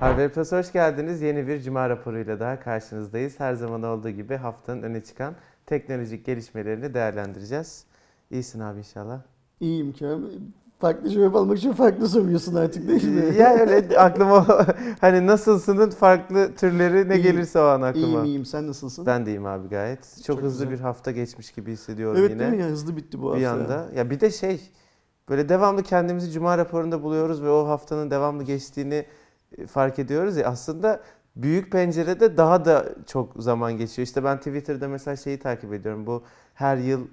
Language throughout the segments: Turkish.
Haber Plus hoş geldiniz. Yeni bir cuma raporuyla daha karşınızdayız. Her zaman olduğu gibi haftanın öne çıkan teknolojik gelişmelerini değerlendireceğiz. İyisin abi inşallah. İyiyim Kerem. Farklı cevap almak için farklı soruyorsun artık değil mi? ya öyle aklıma hani nasılsının farklı türleri ne İyiyim. gelirse o an aklıma. İyiyim iyiyim. Sen nasılsın? Ben de iyiyim abi gayet. Çok, Çok hızlı güzel. bir hafta geçmiş gibi hissediyorum evet yine. değil mi ya? Hızlı bitti bu bir hafta. anda. Ya bir de şey böyle devamlı kendimizi cuma raporunda buluyoruz ve o haftanın devamlı geçtiğini fark ediyoruz ya aslında büyük pencerede daha da çok zaman geçiyor. İşte ben Twitter'da mesela şeyi takip ediyorum. Bu her yıl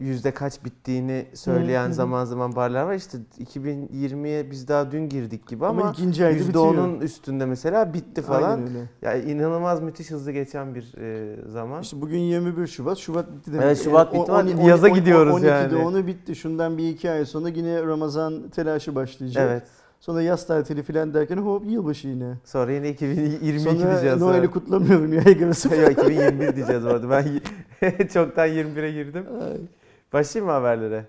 yüzde kaç bittiğini söyleyen zaman zaman barlar var. İşte 2020'ye biz daha dün girdik gibi Ama, ama, yüzde onun üstünde mesela bitti falan. Aynen öyle. Ya inanılmaz müthiş hızlı geçen bir e, zaman. İşte bugün 21 Şubat. Şubat bitti demek. Evet, Şubat Yani bitti ama on- yaza on- gidiyoruz 12'de yani. onu bitti. Şundan bir iki ay sonra yine Ramazan telaşı başlayacak. evet. Sonra yaz tatili falan derken hop yılbaşı yine. Sonra yine 2022 Sonra diyeceğiz. Noel'i sonra. kutlamıyorum ya Ege'si. Yok 2021 diyeceğiz bu arada. Ben çoktan 21'e girdim. Başlayayım mı haberlere?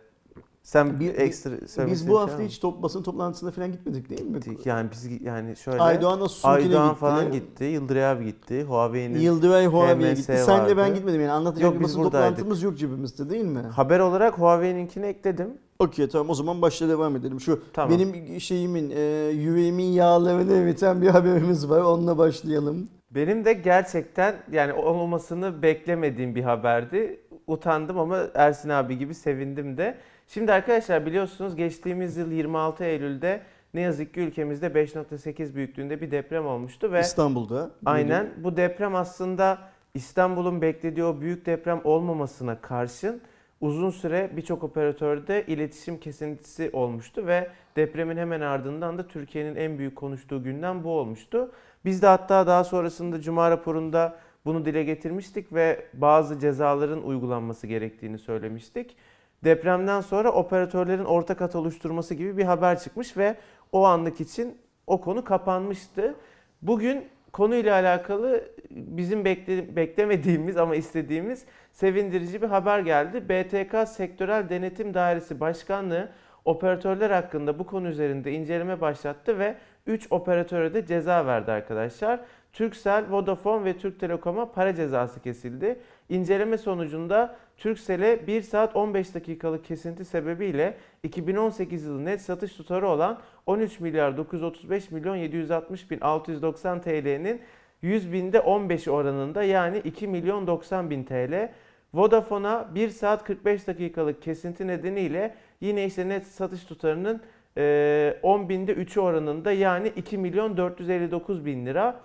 Sen Bir- ekstra söylemek Biz bu şey hafta hiç top basın toplantısına falan gitmedik değil mi? yani biz yani şöyle Aydoğan'la Suzuki'ne Aydoğan gitti. falan gitti. Yıldıray abi gitti. Huawei'nin Yıldıray Huawei'ye gitti. Senle ben vardı. gitmedim yani anlatacak Yok, bir basın buradaydık. toplantımız yok cebimizde değil mi? haber olarak Huawei'ninkini ekledim. Okey tamam o zaman başla devam edelim. Şu Tamam. benim şeyimin, e, yüreğimin yağlarını eriten bir haberimiz var. Onunla başlayalım. Benim de gerçekten yani olmasını beklemediğim bir haberdi. Utandım ama Ersin abi gibi sevindim de. Şimdi arkadaşlar biliyorsunuz geçtiğimiz yıl 26 Eylül'de ne yazık ki ülkemizde 5.8 büyüklüğünde bir deprem olmuştu ve İstanbul'da. Aynen. Bu deprem aslında İstanbul'un beklediği o büyük deprem olmamasına karşın uzun süre birçok operatörde iletişim kesintisi olmuştu ve depremin hemen ardından da Türkiye'nin en büyük konuştuğu gündem bu olmuştu. Biz de hatta daha sonrasında Cuma raporunda bunu dile getirmiştik ve bazı cezaların uygulanması gerektiğini söylemiştik. Depremden sonra operatörlerin ortak hat oluşturması gibi bir haber çıkmış ve o anlık için o konu kapanmıştı. Bugün konuyla alakalı bizim bekle- beklemediğimiz ama istediğimiz sevindirici bir haber geldi. BTK Sektörel Denetim Dairesi Başkanlığı operatörler hakkında bu konu üzerinde inceleme başlattı ve 3 operatöre de ceza verdi arkadaşlar. Turkcell, Vodafone ve Türk Telekom'a para cezası kesildi. İnceleme sonucunda Turkcell'e 1 saat 15 dakikalık kesinti sebebiyle 2018 yılı net satış tutarı olan 13 milyar 935 milyon 760 bin 690 TL'nin 100 binde 15 oranında yani 2 milyon 90 bin TL. Vodafone'a 1 saat 45 dakikalık kesinti nedeniyle yine işte net satış tutarının eee, 10 binde 3'ü oranında yani 2 milyon 459 bin lira.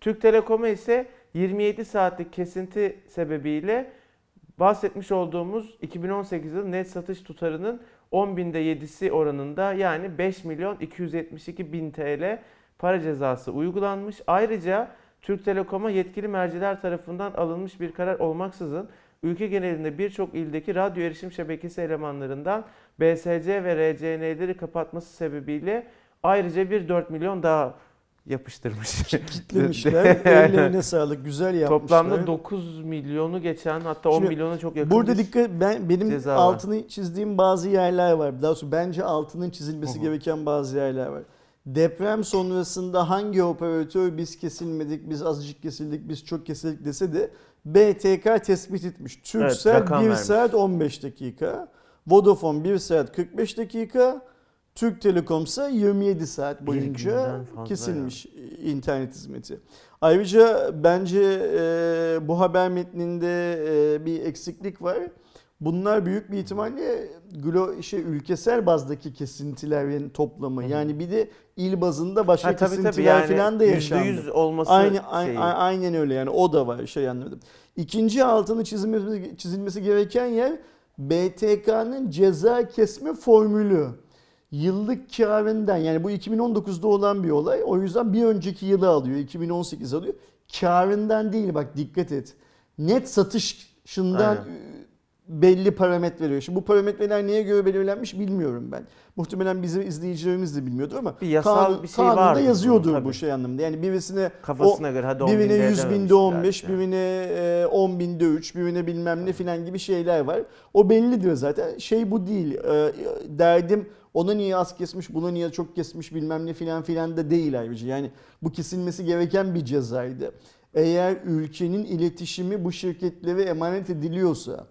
Türk Telekom'a ise 27 saatlik kesinti sebebiyle bahsetmiş olduğumuz 2018 yılı net satış tutarının 10 binde 7'si oranında yani 5 milyon 272 bin TL para cezası uygulanmış. Ayrıca Türk Telekom'a yetkili merciler tarafından alınmış bir karar olmaksızın ülke genelinde birçok ildeki radyo erişim şebekesi elemanlarından BSC ve RCN'leri kapatması sebebiyle ayrıca bir 4 milyon daha yapıştırmış. Kitlemişler. Ellerine sağlık. Güzel yapmışlar. Toplamda 9 milyonu geçen hatta 10 Şimdi milyona çok yakın Burada dikkat ben benim ceza var. altını çizdiğim bazı yerler var. Daha doğrusu bence altının çizilmesi Hı hı. gereken bazı yerler var. Deprem sonrasında hangi operatör biz kesilmedik, biz azıcık kesildik, biz çok kesildik dese de BTK tespit etmiş. Turkcell rakam 1 vermiş. saat 15 dakika, Vodafone 1 saat 45 dakika, Türk Telekom ise 27 saat boyunca kesilmiş internet hizmeti. Ayrıca bence e, bu haber metninde e, bir eksiklik var. Bunlar büyük bir ihtimalle glo şey ülkesel bazdaki kesintilerin toplamı. Hı. Yani bir de il bazında başka Ha, tabii kesintiler tabii yani falan da yaşandı. %100 olması Aynı, şeyi. ay- aynen öyle yani o da var şey anladım. İkinci altını çizilmesi, çizilmesi gereken yer BTK'nın ceza kesme formülü. Yıllık karından yani bu 2019'da olan bir olay. O yüzden bir önceki yılı alıyor. 2018 alıyor. Karından değil bak dikkat et. Net satışından Aynen. Belli parametre veriyor. Şimdi bu parametreler neye göre belirlenmiş bilmiyorum ben. Muhtemelen bizim izleyicilerimiz de bilmiyordur ama Bir yasal kanun- bir şey kanunda bunun, yazıyordur tabii. bu şey anlamında. Yani birisine Kafasına göre hadi 10 birine binde 100 binde edememişler 15, yani. birine e, 10 binde 3, birine bilmem ne filan gibi şeyler var. O bellidir zaten. Şey bu değil. E, derdim ona niye az kesmiş, buna niye çok kesmiş bilmem ne filan filan da değil ayrıca. Yani bu kesilmesi gereken bir cezaydı. Eğer ülkenin iletişimi bu şirketlere emanet ediliyorsa,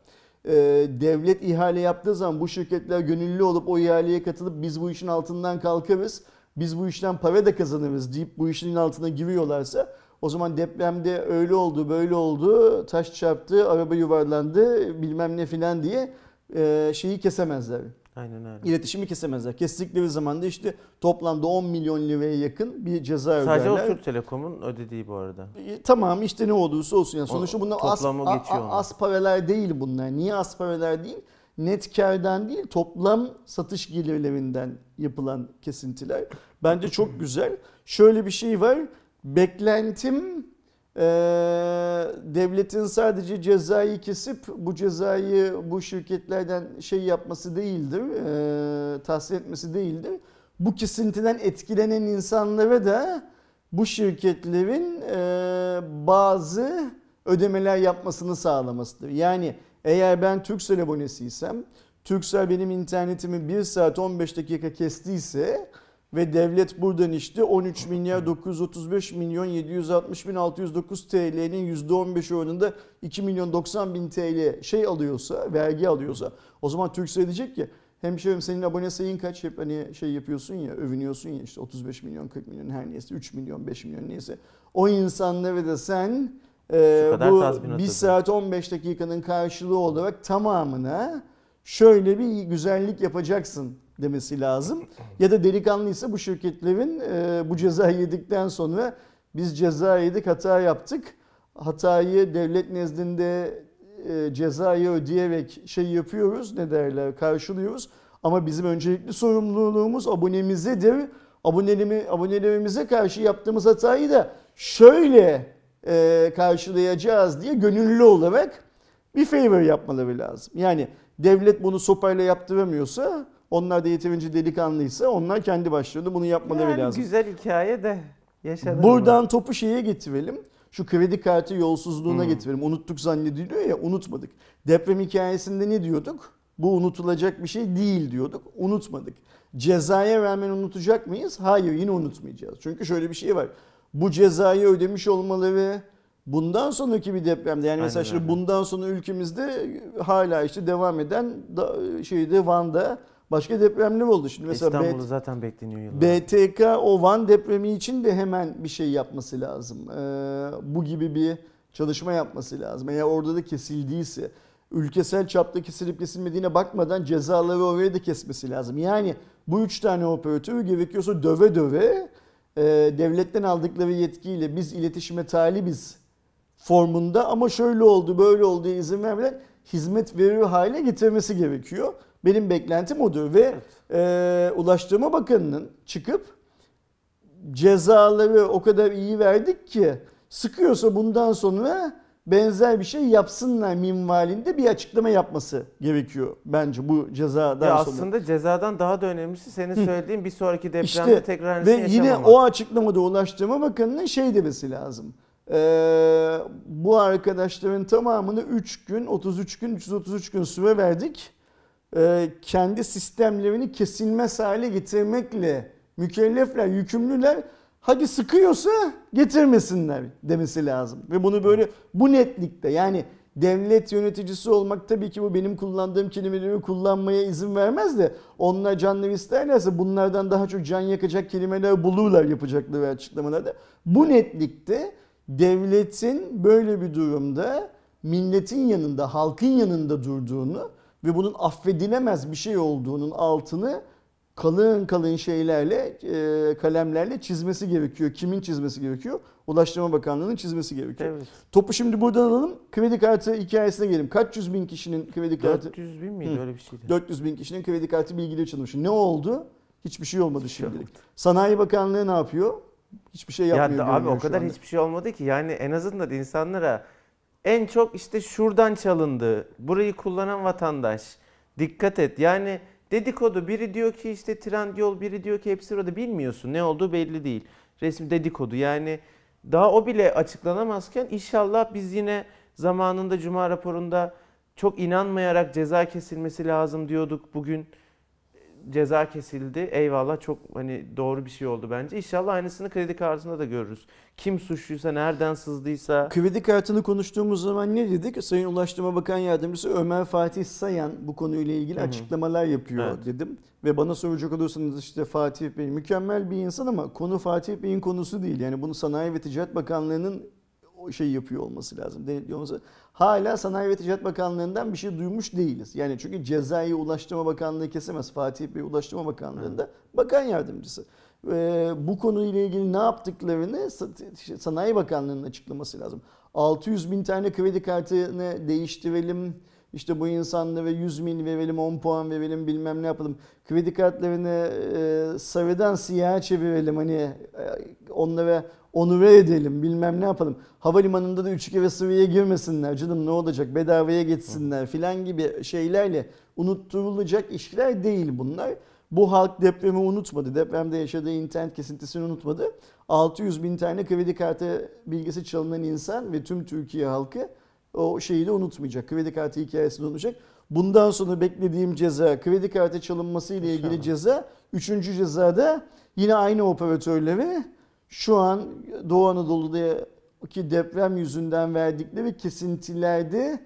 e, devlet ihale yaptığı zaman bu şirketler gönüllü olup o ihaleye katılıp biz bu işin altından kalkarız, biz bu işten para da kazanırız deyip bu işin altına giriyorlarsa o zaman depremde öyle oldu böyle oldu taş çarptı araba yuvarlandı bilmem ne filan diye e, şeyi kesemezler. Aynen öyle. İletişimi kesemezler. Kestikleri zaman da işte toplamda 10 milyon liraya yakın bir ceza Sadece o öderler. Türk Telekom'un ödediği bu arada. E, Tamam işte ne olursa olsun. Yani O- sonuçta bunlar az, a- az paralar değil bunlar. Niye az paralar değil? Net kardan değil toplam satış gelirlerinden yapılan kesintiler. Bence çok güzel. Şöyle bir şey var. Beklentim eee, devletin sadece cezayı kesip bu cezayı bu şirketlerden şey yapması değildir. eee tahsil etmesi değildir. Bu kesintiden etkilenen insanlara da bu şirketlerin eee, bazı ödemeler yapmasını sağlamasıdır. Yani eğer ben Turkcell abonesiysem, Turkcell benim internetimi 1 saat 15 dakika kestiyse ve devlet buradan işte 13 milyar 935 milyon 760 bin 609 TL'nin %15 oranında 2 milyon 90 bin TL şey alıyorsa, vergi alıyorsa o zaman Turkcell diyecek ki hemşerim senin abone sayın kaç? Hep hani şey yapıyorsun ya övünüyorsun ya işte 35 milyon 40 milyon her neyse 3 milyon 5 milyon neyse. O insanları da sen e, bu tazminat 1 öde. saat 15 dakikanın karşılığı olarak tamamına şöyle bir güzellik yapacaksın demesi lazım. Ya da delikanlıysa bu şirketlerin e, bu cezayı yedikten sonra biz ceza yedik hata yaptık. Hatayı devlet nezdinde e, cezayı ödeyerek şey yapıyoruz ne derler karşılıyoruz. Ama bizim öncelikli sorumluluğumuz abonemizedir. Abonelerimi, abonelerimize karşı yaptığımız hatayı da şöyle e, karşılayacağız diye gönüllü olarak bir favor yapmaları lazım. Yani devlet bunu sopayla yaptıramıyorsa onlar da yeterince delikanlıysa onlar kendi başlarında bunu yapmaları Yani lazım. güzel hikaye de yaşanır Buradan mı? topu şeye getirelim. Şu kredi kartı yolsuzluğuna Hmm. getirelim. Unuttuk zannediliyor ya unutmadık. Deprem hikayesinde ne diyorduk? Bu unutulacak bir şey değil diyorduk. Unutmadık. Cezaya rağmen unutacak mıyız? Hayır yine unutmayacağız. Çünkü şöyle bir şey var. Bu cezayı ödemiş olmaları bundan sonraki bir depremde yani mesela Aynen şimdi bundan sonra ülkemizde hala işte devam eden da, şeyde Van'da başka depremler oldu. Şimdi mesela İstanbul'u zaten bekleniyor yıllar. BTK o Van depremi için de hemen bir şey yapması lazım. Ee, bu gibi bir çalışma yapması lazım. Eğer orada da kesildiyse ülkesel çapta kesilip kesilmediğine bakmadan cezaları oraya da kesmesi lazım. Yani bu üç tane operatörü gerekiyorsa döve döve e, devletten aldıkları yetkiyle biz iletişime talibiz formunda ama şöyle oldu böyle oldu izin vermeden hizmet verir hale getirmesi gerekiyor. Benim beklentim odur ve e, Ulaştırma Bakanı'nın çıkıp cezaları o kadar iyi verdik ki sıkıyorsa bundan sonra benzer bir şey yapsınlar minvalinde bir açıklama yapması gerekiyor bence bu cezadan Ya sonra. aslında cezadan daha da önemlisi senin söylediğin bir sonraki depremde İşte tekrar ve yine yaşamamak. o açıklamada Ulaştırma Bakanı'nın şey demesi lazım. Ee, bu arkadaşların tamamını 3 gün, 33 gün, 333 gün süre verdik. Ee, kendi sistemlerini kesilmez hale getirmekle mükellefler, yükümlüler. Hadi sıkıyorsa getirmesinler demesi lazım. Ve bunu böyle bu netlikte yani devlet yöneticisi olmak tabii ki bu benim kullandığım kelimeleri kullanmaya izin vermez de onlar canları isterlerse bunlardan daha çok can yakacak kelimeler bulurlar yapacakları açıklamalarda. Bu netlikte devletin böyle bir durumda milletin yanında, halkın yanında durduğunu ve bunun affedilemez bir şey olduğunun altını kalın kalın şeylerle, e, kalemlerle çizmesi gerekiyor. Kimin çizmesi gerekiyor? Ulaştırma Bakanlığı'nın çizmesi gerekiyor. Evet. Topu şimdi buradan alalım. Kredi kartı hikayesine gelelim. Kaç yüz bin kişinin kredi kartı? 400 bin miydi Hı. öyle bir şeydi. 400 bin kişinin kredi kartı bilgileri çalınmış. Ne oldu? Hiçbir şey olmadı Hiçbir şey şimdilik. Sanayi Bakanlığı ne yapıyor? Hiçbir şey Ya yapmıyor. da abi o kadar hiçbir şey olmadı ki. Yani en azından insanlara en çok işte şuradan çalındı. Burayı kullanan vatandaş. Dikkat et. Yani dedikodu biri diyor ki işte Trendyol, biri diyor ki hepsi orada bilmiyorsun. Ne olduğu belli değil. Resmi dedikodu. Yani daha o bile açıklanamazken inşallah biz yine zamanında Cuma raporunda çok inanmayarak ceza kesilmesi lazım diyorduk. Bugün ceza kesildi. Eyvallah çok hani doğru bir şey oldu bence. İnşallah aynısını kredi kartında da görürüz. Kim suçluysa, nereden sızdıysa. Kredi kartını konuştuğumuz zaman ne dedik? Sayın Ulaştırma Bakan Yardımcısı Ömer Fatih Sayan bu konuyla ilgili Hı hı. açıklamalar yapıyor Evet. dedim. Ve bana soracak olursanız işte Fatih Bey mükemmel bir insan ama konu Fatih Bey'in konusu değil. Yani bunu Sanayi ve Ticaret Bakanlığı'nın o şey yapıyor olması lazım. Denetliyor olması. Hala Sanayi ve Ticaret Bakanlığı'ndan bir şey duymuş değiliz. Yani çünkü cezayı Ulaştırma Bakanlığı kesemez. Fatih Bey Ulaştırma Bakanlığı'nda bakan yardımcısı. Ee, bu konuyla ilgili ne yaptıklarını Sanayi Bakanlığı'nın açıklaması lazım. 600 bin tane kredi kartını değiştirelim. İşte bu insanlara 100 bin verelim, 10 puan verelim, bilmem ne yapalım. Kredi kartlarını e, sarıdan siyaha çevirelim. Hani e, onlara onure edelim, bilmem ne yapalım. Havalimanında da üç kere sıvıya girmesinler canım ne olacak bedavaya geçsinler filan gibi şeylerle unutturulacak işler değil bunlar. Bu halk depremi unutmadı. Depremde yaşadığı internet kesintisini unutmadı. 600 bin tane kredi kartı bilgisi çalınan insan ve tüm Türkiye halkı o şeyi de unutmayacak. Kredi kartı hikayesini unutmayacak. Bundan sonra beklediğim ceza kredi kartı çalınması ile ilgili İnşallah. ceza. Üçüncü cezada yine aynı operatörleri şu an Doğu Anadolu'daki deprem yüzünden verdikleri kesintilerde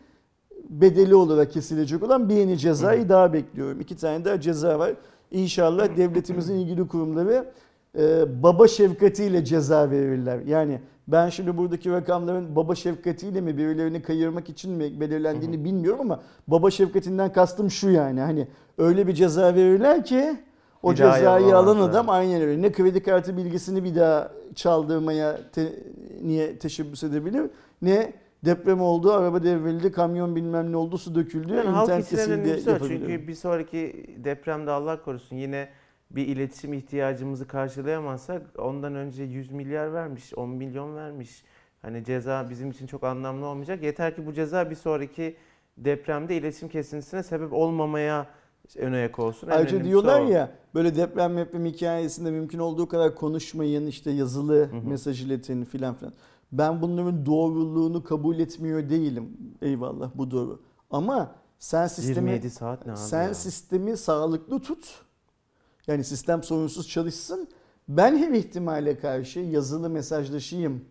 bedeli olarak kesilecek olan bir yeni cezayı daha bekliyorum. İki tane daha ceza var. İnşallah devletimizin ilgili kurumları e, baba şefkatiyle ceza verirler. Yani ben şimdi buradaki rakamların baba şefkatiyle mi birilerini kayırmak için mi belirlendiğini bilmiyorum ama baba şefkatinden kastım şu yani hani öyle bir ceza verirler ki o Bir cezayı alan adam aynen öyle. Ne kredi kartı bilgisini bir daha çaldırmaya te- niye teşebbüs edebilir ne deprem oldu, araba devrildi, kamyon bilmem ne oldu, su döküldü, Yani halk internet kesildi. Çünkü bir sonraki depremde Allah korusun yine bir iletişim ihtiyacımızı karşılayamazsak ondan önce 100 milyar vermiş, 10 milyon vermiş. Hani ceza bizim için çok anlamlı olmayacak. Yeter ki bu ceza bir sonraki depremde iletişim kesintisine sebep olmamaya ön ayak olsun. Ayrıca diyorlar o. ya böyle deprem deprem hikayesinde mümkün olduğu kadar konuşmayın işte yazılı Hı hı. mesaj iletin filan filan. Ben bunların doğruluğunu kabul etmiyor değilim. Eyvallah bu doğru. Ama sen sistemi 27 saat ne abi sen ya? sistemi sağlıklı tut. Yani sistem sorunsuz çalışsın. Ben her ihtimale karşı yazılı mesajlaşayım.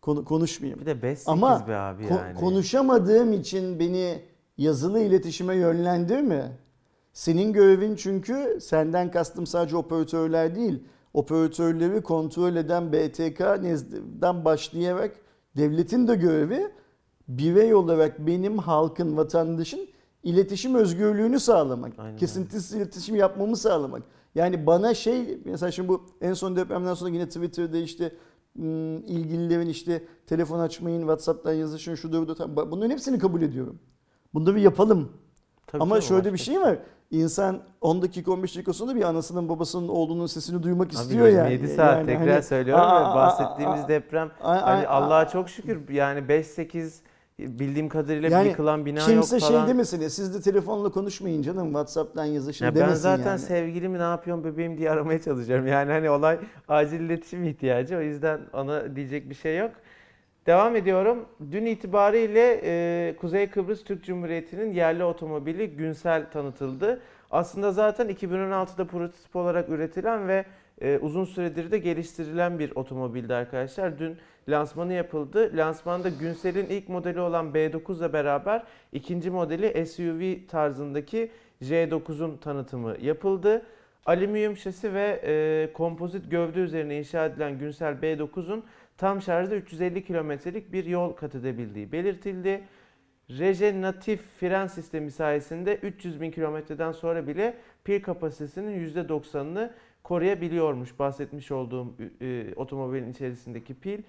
Konu, konuşmayayım. Bir de 5-8 Ama be abi Ko- yani. konuşamadığım için beni yazılı iletişime yönlendirme. Senin görevin çünkü senden kastım sadece operatörler değil. Operatörleri kontrol eden BTK nezdinden başlayarak devletin de görevi birey olarak benim halkın, vatandaşın iletişim özgürlüğünü sağlamak. Aynen. Kesintisiz iletişim yapmamı sağlamak. Yani bana şey mesela şimdi bu en son depremden sonra yine Twitter'da işte hmm, ilgililerin işte telefon açmayın, WhatsApp'tan yazışın, şu. Tamam, Bunların hepsini kabul ediyorum. Bunları yapalım. Tabii Ama şöyle bir başka şey var. İnsan 10 dakika 15 dakika sonra bir anasının babasının oğlunun sesini duymak Abi istiyor yani. 27 saat Yani tekrar hani- söylüyorum Aa, ve aa, bahsettiğimiz aa, deprem hani ay- Allah'a çok şükür yani 5-8 bildiğim kadarıyla Yani yıkılan bina Kimse yok şey falan. demesin ya siz de telefonla konuşmayın canım WhatsApp'tan yazışın Ya ben demesin zaten yani. sevgilimi ne yapıyorsun bebeğim diye aramaya çalışıyorum. Yani hani olay acil iletişim ihtiyacı. O yüzden ona diyecek bir şey yok. Devam ediyorum. Dün itibariyle e, Kuzey Kıbrıs Türk Cumhuriyeti'nin yerli otomobili Günsel tanıtıldı. Aslında zaten 2016'da prototip olarak üretilen ve e, uzun süredir de geliştirilen bir otomobildi arkadaşlar. Dün lansmanı yapıldı. Lansmanda Günsel'in ilk modeli olan B9 ile beraber ikinci modeli SUV tarzındaki J9'un tanıtımı yapıldı. Alüminyum şasi ve e, kompozit gövde üzerine inşa edilen Günsel B9'un tam şarjda 350 kilometrelik bir yol kat edebildiği belirtildi. Rejeneratif fren sistemi sayesinde 300 bin kilometreden sonra bile pil kapasitesinin %90'ını koruyabiliyormuş bahsetmiş olduğum e, otomobilin içerisindeki pil.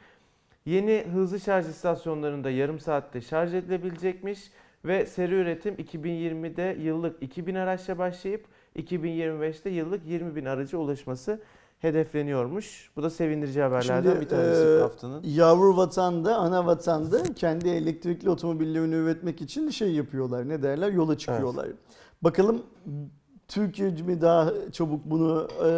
Yeni hızlı şarj istasyonlarında yarım saatte şarj edilebilecekmiş ve seri üretim 2020'de yıllık 2000 araçla başlayıp 2025'te yıllık 20 bin araca ulaşması hedefleniyormuş. Bu da sevindirici haberlerden Şimdi, bir tanesi e, haftanın. Yavru vatanda, ana vatanda kendi elektrikli otomobillerini üretmek için şey yapıyorlar. Ne derler? Yola çıkıyorlar. Bakalım Türkiye mi daha çabuk bunu e,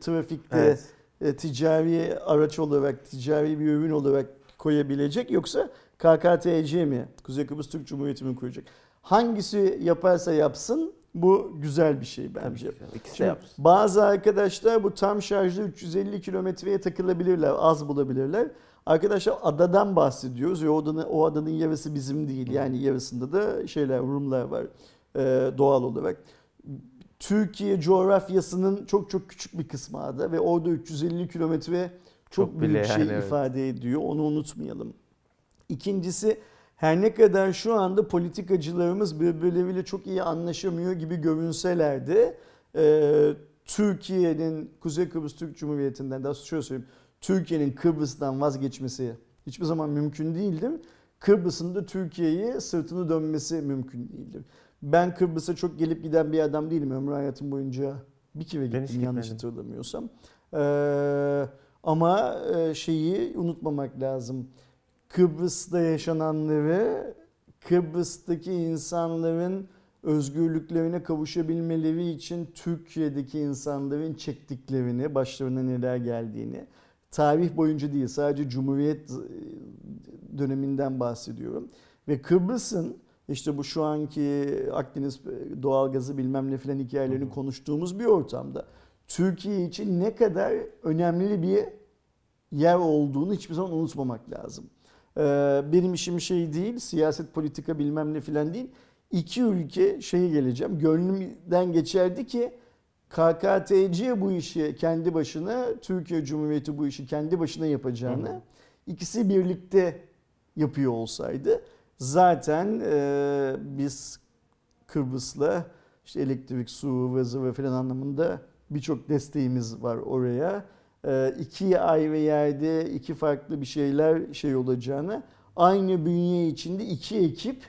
trafikte Evet. e, ticari araç olarak, ticari bir ürün olarak koyabilecek yoksa KKTC mi? Kuzey Kıbrıs Türk Cumhuriyeti mi koyacak? Hangisi yaparsa yapsın Bu güzel bir şey bence. Şimdi bazı arkadaşlar bu tam şarjlı 350 kilometreye takılabilirler, az bulabilirler. Arkadaşlar adadan bahsediyoruz ve o adanın, o adanın yarısı bizim değil. Yani yarısında da şeyler, Rumlar var e, doğal olarak. Türkiye coğrafyasının çok çok küçük bir kısmı ada ve orada 350 kilometre çok, Çok büyük şey yani, evet. ifade ediyor. Onu unutmayalım. İkincisi her ne kadar şu anda politikacılarımız birbirleriyle çok iyi anlaşamıyor gibi görünseler de e, Türkiye'nin Kuzey Kıbrıs Türk Cumhuriyeti'nden daha şöyle söyleyeyim Türkiye'nin Kıbrıs'tan vazgeçmesi hiçbir zaman mümkün değildir. Kıbrıs'ın da Türkiye'ye sırtını dönmesi mümkün değildir. Ben Kıbrıs'a çok gelip giden bir adam değilim ömrü hayatım boyunca. Bir kere Ben gittim yanlış gitmedim. hatırlamıyorsam. Ee, ama e, şeyi unutmamak lazım. Kıbrıs'ta yaşananları Kıbrıs'taki insanların özgürlüklerine kavuşabilmeleri için Türkiye'deki insanların çektiklerini, başlarına neler geldiğini, tarih boyunca değil sadece Cumhuriyet döneminden bahsediyorum. Ve Kıbrıs'ın işte bu şu anki Akdeniz doğalgazı bilmem ne filan hikayelerini konuştuğumuz bir ortamda Türkiye için ne kadar önemli bir yer olduğunu hiçbir zaman unutmamak lazım. Ee, benim işim şey değil, siyaset politika bilmem ne filan değil. İki ülke şeyi geleceğim. Gönlümden geçerdi ki KKTC bu işi kendi başına, Türkiye Cumhuriyeti bu işi kendi başına yapacağını, Hı hı. ikisi birlikte yapıyor olsaydı zaten e, biz Kıbrıs'la işte elektrik, su ve zıvı falan anlamında birçok desteğimiz var oraya. E, iki ayrı iki farklı bir şeyler şey olacağını aynı bünye içinde iki ekip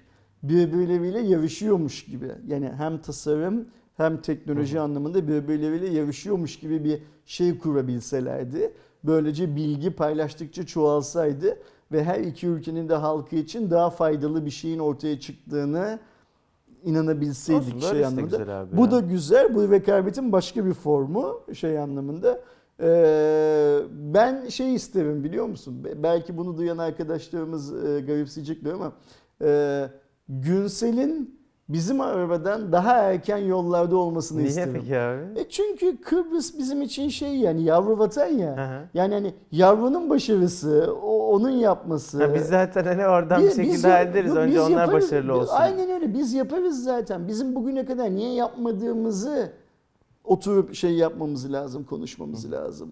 birbirleriyle yarışıyormuş gibi. Yani hem tasarım hem teknoloji Hı anlamında birbirleriyle yarışıyormuş gibi bir şey kurabilselerdi. Böylece bilgi paylaştıkça çoğalsaydı ve her iki ülkenin de halkı için daha faydalı bir şeyin ortaya çıktığını inanabilseydik Olsun, şey anlamında. Bu ya. da güzel. Bu rekabetin başka bir formu şey anlamında. Ee, ben şey isterim biliyor musun? Be- Belki bunu duyan arkadaşlarımız e, garipseyecekler ama e, Günsel'in bizim arabadan daha erken yollarda olmasını Niye isterim. peki abi? E çünkü Kıbrıs bizim için şey yani yavru vatan ya. Hı. Yani hani yavrunun başarısı, o, onun yapması. Ha, biz zaten hani oradan bir Biz- biz şekilde yap- hallederiz. yok, Önce biz onlar yaparız. başarılı olsun. Aynen öyle. Biz yaparız zaten. Bizim bugüne kadar niye yapmadığımızı oturup şey yapmamız lazım, konuşmamız lazım.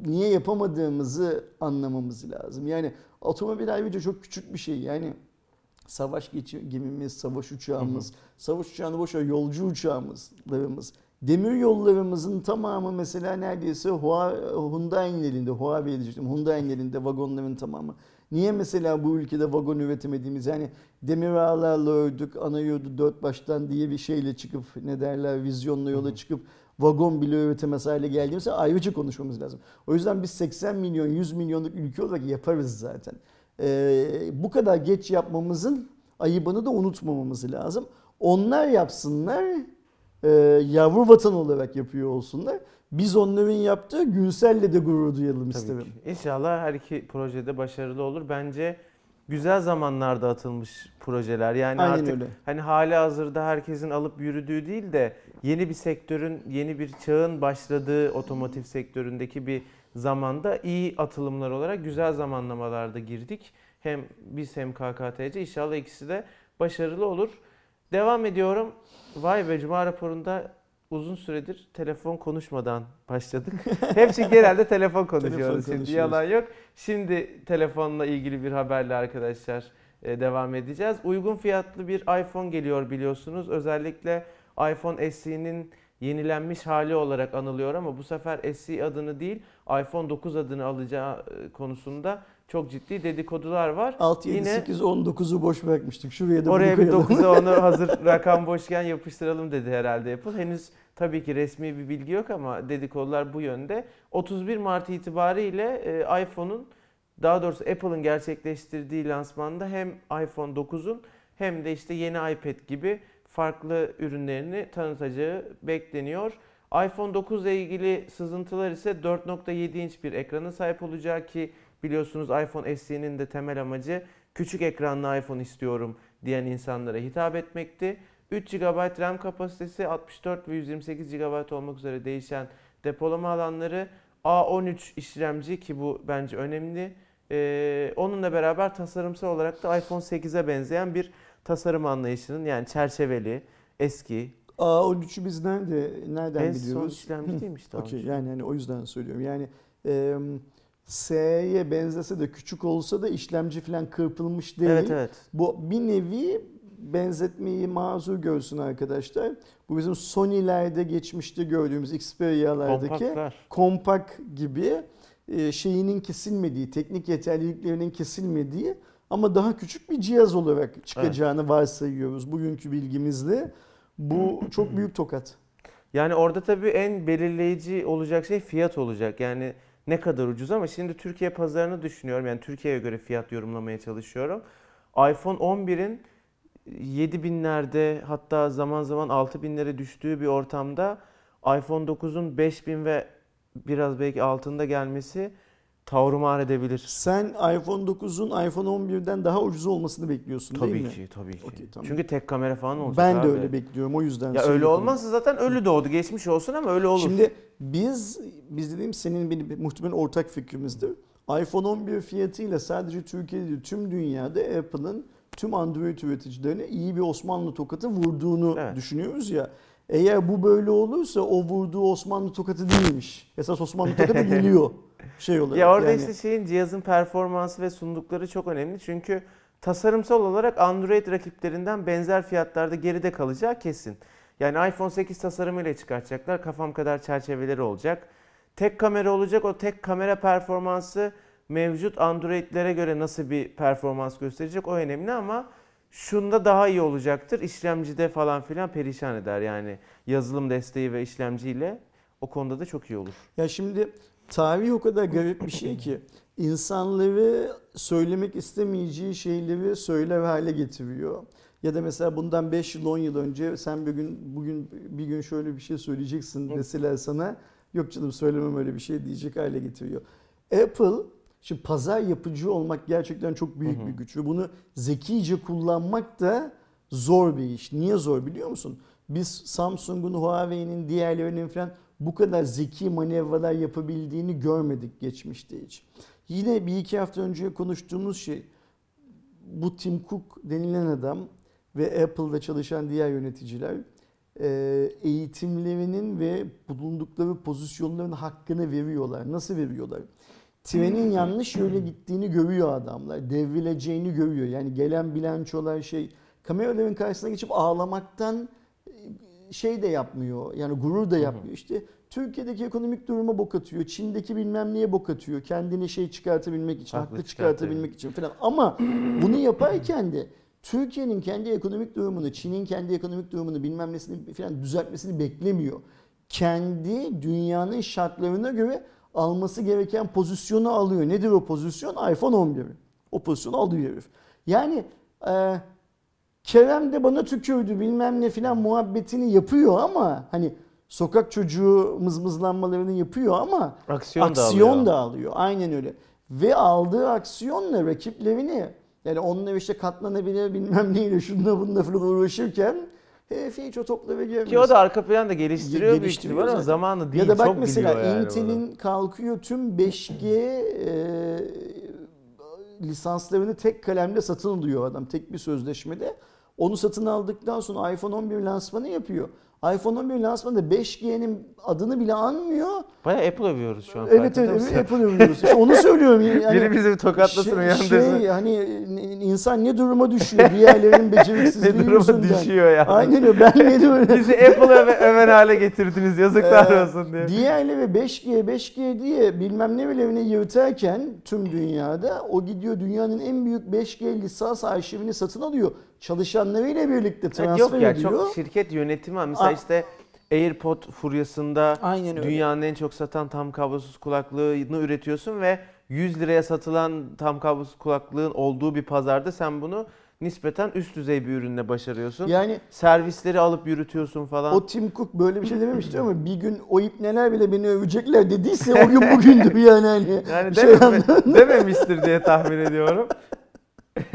Niye yapamadığımızı anlamamız lazım. Yani otomobil ayrıca çok küçük bir şey. Yani savaş gemimiz, savaş uçağımız, savaş uçağını boş ver, yolcu uçağımızlarımız. Demir yollarımızın tamamı mesela neredeyse Hyundai'nin elinde, Huawei diyecektim, Hyundai'nin elinde vagonların tamamı. Niye mesela bu ülkede vagon üretemediğimiz yani demir ağlarla ördük, ana yurdu dört baştan diye bir şeyle çıkıp ne derler vizyonla yola çıkıp vagon bile üretemez hale geldiğimizde ayrıca konuşmamız lazım. O yüzden biz 80 milyon 100 milyonluk ülke olarak yaparız zaten. Ee, bu kadar geç yapmamızın ayıbını da unutmamamız lazım. Onlar yapsınlar, e, yavru vatan olarak yapıyor olsunlar. Biz onların yaptığı Günsel'le de gurur duyalım Tabii isterim. ki. İnşallah her iki projede başarılı olur. Bence güzel zamanlarda atılmış projeler. Yani Aynen artık öyle. hani hali hazırda herkesin alıp yürüdüğü değil de yeni bir sektörün, yeni bir çağın başladığı otomotiv sektöründeki bir zamanda iyi atılımlar olarak güzel zamanlamalarda girdik. Hem biz hem KKTC inşallah ikisi de başarılı olur. Devam ediyorum. Vay be Cuma raporunda uzun süredir telefon konuşmadan başladık. Hep çünkü genelde telefon konuşuyoruz Telefon şimdi yalan yok. Şimdi telefonla ilgili bir haberle arkadaşlar e, devam edeceğiz. Uygun fiyatlı bir iPhone geliyor biliyorsunuz. Özellikle iPhone SE'nin yenilenmiş hali olarak anılıyor ama bu sefer SE adını değil iPhone 9 adını alacağı e, konusunda çok ciddi dedikodular var. 6, 7, Yine- 8, 19'u boş bırakmıştık. Şuraya da Oraya bir koyalım. 9'a onu hazır rakam boşken yapıştıralım dedi herhalde Apple. Henüz tabii ki resmi bir bilgi yok ama dedikodular bu yönde. 31 Mart itibariyle e, iPhone'un daha doğrusu Apple'ın gerçekleştirdiği lansmanda hem iPhone 9'un hem de işte yeni iPad gibi farklı ürünlerini tanıtacağı bekleniyor. iPhone 9 ile ilgili sızıntılar ise 4.7 inç bir ekrana sahip olacak ki biliyorsunuz iPhone SE'nin de temel amacı küçük ekranlı iPhone istiyorum diyen insanlara hitap etmekti. 3 GB RAM kapasitesi, 64 ve 128 GB olmak üzere değişen depolama alanları, A13 işlemci ki bu bence önemli. Ee, onunla beraber tasarımsal olarak da iPhone 8'e benzeyen bir tasarım anlayışının yani çerçeveli, eski. A13'ü biz nerede nereden en biliyoruz? son işlemci değilmiş daha yani hani o yüzden söylüyorum. Yani e, S'ye benzese de küçük olsa da işlemci falan kırpılmış değil. Evet evet. Bu bir nevi benzetmeyi mazur görsün arkadaşlar. Bu bizim Sony'lerde geçmişte gördüğümüz Xperia'lardaki Kompaktlar. kompak gibi e, şeyinin kesilmediği, teknik yeterliliklerinin kesilmediği ama daha küçük bir cihaz olarak çıkacağını varsayıyoruz bugünkü bilgimizle. Bu çok büyük tokat. Yani orada tabii en belirleyici olacak şey fiyat olacak. Yani ne kadar ucuz ama şimdi Türkiye pazarını düşünüyorum. Yani Türkiye'ye göre fiyat yorumlamaya çalışıyorum. iPhone 11'in 7000'lerde hatta zaman zaman 6000'lere düştüğü bir ortamda iPhone 9'un 5000 ve biraz belki altında gelmesi tavrımar edebilir. Sen iPhone 9'un iPhone 11'den daha ucuz olmasını bekliyorsun değil Tabii mi? ki, tabii ki. Tamam. Çünkü tek kamera falan olacak Ben de abi. öyle bekliyorum o yüzden. Ya öyle olmazsa zaten ölü doğdu. Geçmiş olsun ama öyle olur. Şimdi biz, biz dediğim senin benim muhtemelen ortak fikrimizdir. iPhone 11 fiyatıyla sadece Türkiye'de değil, tüm dünyada Apple'ın tüm Android üreticilerine iyi bir Osmanlı tokatı vurduğunu Evet. düşünüyoruz ya. Eğer bu böyle olursa o vurduğu Osmanlı tokatı değilmiş. Esas Osmanlı tokatı geliyor şey olarak. Ya orada yani. işte şeyin cihazın performansı ve sundukları çok önemli. Çünkü tasarımsal olarak Android rakiplerinden benzer fiyatlarda geride kalacağı kesin. Yani iPhone 8 tasarımıyla çıkartacaklar. Kafam kadar çerçeveleri olacak. Tek kamera olacak. O tek kamera performansı mevcut Android'lere göre nasıl bir performans gösterecek o önemli ama şunda daha iyi olacaktır. İşlemcide falan filan perişan eder yani yazılım desteği ve işlemciyle o konuda da çok iyi olur. Ya şimdi tarih o kadar garip bir şey ki insanları söylemek istemeyeceği şeyleri söyler hale getiriyor. Ya da mesela bundan 5 yıl 10 yıl önce sen bir gün bugün bir gün şöyle bir şey söyleyeceksin deseler sana yok canım söylemem öyle bir şey diyecek hale getiriyor. Apple şimdi pazar yapıcı olmak gerçekten çok büyük bir güç ve bunu zekice kullanmak da zor bir iş. Niye zor biliyor musun? Biz Samsung'un, Huawei'nin, diğerlerinin falan bu kadar zeki manevralar yapabildiğini görmedik geçmişte hiç. Yine bir iki hafta önce konuştuğumuz şey bu Tim Cook denilen adam ve Apple'da çalışan diğer yöneticiler e, eğitimlerinin ve bulundukları pozisyonların hakkını veriyorlar. Nasıl veriyorlar? Trenin yanlış yöne gittiğini görüyor adamlar. Devrileceğini görüyor. Yani gelen bilançolar şey kameraların karşısına geçip ağlamaktan şey de yapmıyor. Yani gurur da yapmıyor. İşte Türkiye'deki ekonomik duruma bok atıyor. Çin'deki bilmem neye bok atıyor. Kendini şey çıkartabilmek için, Haklı haklı çıkartabilmek için falan. Ama bunu yaparken de Türkiye'nin kendi ekonomik durumunu, Çin'in kendi ekonomik durumunu bilmem nesini falan düzeltmesini beklemiyor. Kendi dünyanın şartlarına göre alması gereken pozisyonu alıyor. Nedir o pozisyon? iPhone 11. O pozisyonu alıyor herif. Yani e, Kerem de bana tükürdü bilmem ne filan muhabbetini yapıyor ama hani sokak çocuğu mızmızlanmalarını yapıyor ama Aksiyon, da aksiyon alıyor. da alıyor. Aynen öyle. Ve aldığı aksiyonla rakiplerini yani onunla işte katlanabilir bilmem neyle şununla bununla falan uğraşırken herif hiç o topları görmüyor. Ki o da arka planda geliştiriyor büyük Geliştiriyor ihtimal ama zamanı değil. Ya da bak çok mesela yani Intel'in bunu. kalkıyor tüm 5G e, lisanslarını tek kalemle satın alıyor adam tek bir sözleşmede. Onu satın aldıktan sonra iPhone 11 lansmanı yapıyor. iPhone 11 lansmanında 5G'nin adını bile anmıyor. Bayağı Apple övüyoruz şu an. Evet evet mısın? Apple övüyoruz. İşte onu söylüyorum. Yani Biri bizi bir tokatlasın şey, uyandırsın. şey, hani insan ne duruma düşüyor diğerlerinin beceriksizliği ne duruma yüzünden. düşüyor ya. Aynen öyle. Ben ne diyorum? Bizi Apple öve, öven hale getirdiniz yazıklar Ee, olsun diye. Diğerleri 5G 5G diye bilmem ne bilevine yırtarken tüm dünyada o gidiyor dünyanın en büyük 5G lisans arşivini satın alıyor. Çalışanlarıyla birlikte transfer yok ya ediyor. çok şirket yönetimi. Mesela Aa. işte AirPod furyasında Aynen öyle. dünyanın en çok satan tam kablosuz kulaklığını üretiyorsun ve 100 liraya satılan tam kablosuz kulaklığın olduğu bir pazarda sen bunu nispeten üst düzey bir ürünle başarıyorsun. Yani Servisleri alıp yürütüyorsun falan. o Tim Cook böyle bir şey dememişti ama bir gün o ipneler bile beni övecekler dediyse o gün bugündür yani. Hani. yani Şey dememe- dememiştir diye tahmin ediyorum.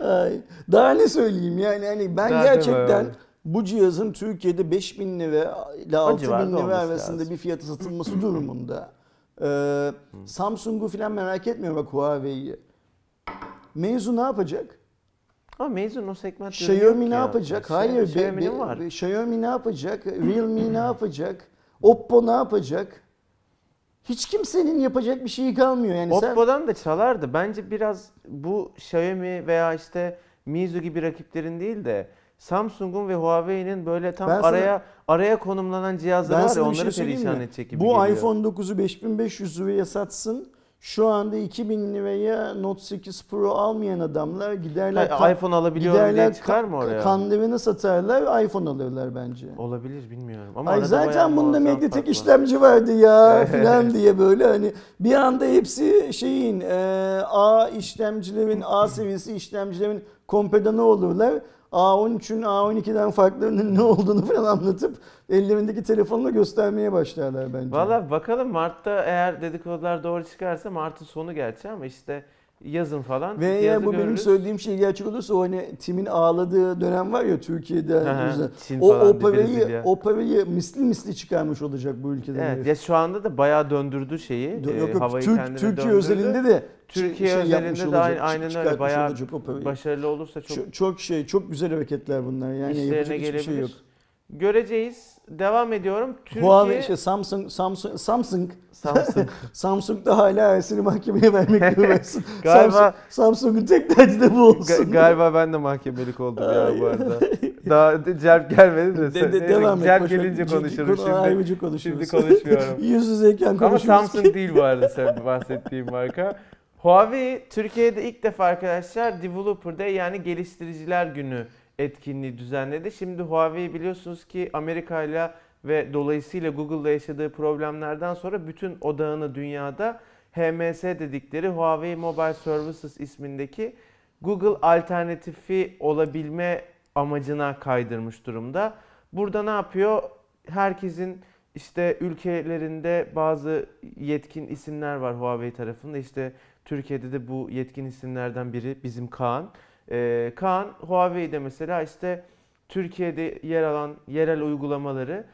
Ay, Daha ne söyleyeyim yani hani ben Daha gerçekten deme bu cihazın Türkiye'de 5000 lira ile 6000 civarda lira arasında lazım. bir fiyatı satılması durumunda e, Samsung'u falan merak etmiyorum bak Huawei'yi. Meizu ne yapacak? Ama mezun o segment Xiaomi ne yapacak? Şey, Hayır. Xiaomi'nin var. Xiaomi ne yapacak? Realme ne yapacak? Oppo ne yapacak? Hiç kimsenin yapacak bir şeyi kalmıyor. Yani sen Oppo'dan da çalardı. Bence biraz bu Xiaomi veya işte Mizu gibi rakiplerin değil de Samsung'un ve Huawei'nin böyle tam Ben sana- araya araya konumlanan cihazları var ya onları şey perişan edecek gibi Bu geliyor. iPhone 9'u 5500 liraya satsın. Şu anda 2000 liraya Note 8 Pro almayan adamlar giderler Ha, kan- iPhone alabiliyorum giderler diye çıkar mı oraya? Kandırını satarlar iPhone alırlar bence. Olabilir bilmiyorum. Ama Ay zaten bunda var. işlemci vardı ya filan diye böyle hani bir anda hepsi şeyin e, A işlemcilerin A seviyesi işlemcilerin kompedanı olurlar. A13'ün A12'den farklarının ne olduğunu falan anlatıp ellerindeki telefonla göstermeye başlarlar bence. Valla bakalım Mart'ta eğer dedikodular doğru çıkarsa Mart'ın sonu gerçi ama işte yazın falan Ve eğer bu benim görürüz. söylediğim şey gerçek olursa o hani Tim'in ağladığı dönem var ya Türkiye'de. Çin o, falan, o parayı, Brezilya. o parayı misli misli çıkarmış olacak bu ülkeden. Evet ya şu anda da bayağı döndürdü şeyi. Yok e, yok havayı Türk, Türkiye döndürdü. özelinde de Türkiye şey özelinde de olacak, aynen, öyle bayağı olacak o başarılı olursa çok, çok, çok şey çok güzel hareketler bunlar yani yapacak hiçbir gelebilir. şey yok. Göreceğiz. Devam ediyorum. Türkiye Huawei şey Samsung Samsung Samsung Samsung Samsung da hala Ersin'i mahkemeye vermekle uğraşsın. Galiba- Samsung, Samsung'un tek derdi de bu olsun. Ga- galiba ben de mahkemelik oldum ya bu arada. Daha celp gelmedi de. De, de, devam et. Boş ver. gelince konuşuruz konu şimdi. ayrıca konuşuruz. Şimdi konuşmuyorum. Yüz yüzeyken Ama konuşuruz. Samsung değil bu arada sen bahsettiğim marka. Huawei Türkiye'de ilk defa arkadaşlar Developer Day yani geliştiriciler günü etkinliği düzenledi. Şimdi Huawei biliyorsunuz ki Amerika ile ve dolayısıyla Google'la yaşadığı problemlerden sonra bütün odağını dünyada HMS dedikleri Huawei Mobile Services ismindeki Google alternatifi olabilme amacına kaydırmış durumda. Burada ne yapıyor? Herkesin işte ülkelerinde bazı yetkin isimler var Huawei tarafında. İşte Türkiye'de de bu yetkin isimlerden biri bizim Kaan. Ee, Kaan Huawei'de mesela işte Türkiye'de yer alan yerel uygulamaları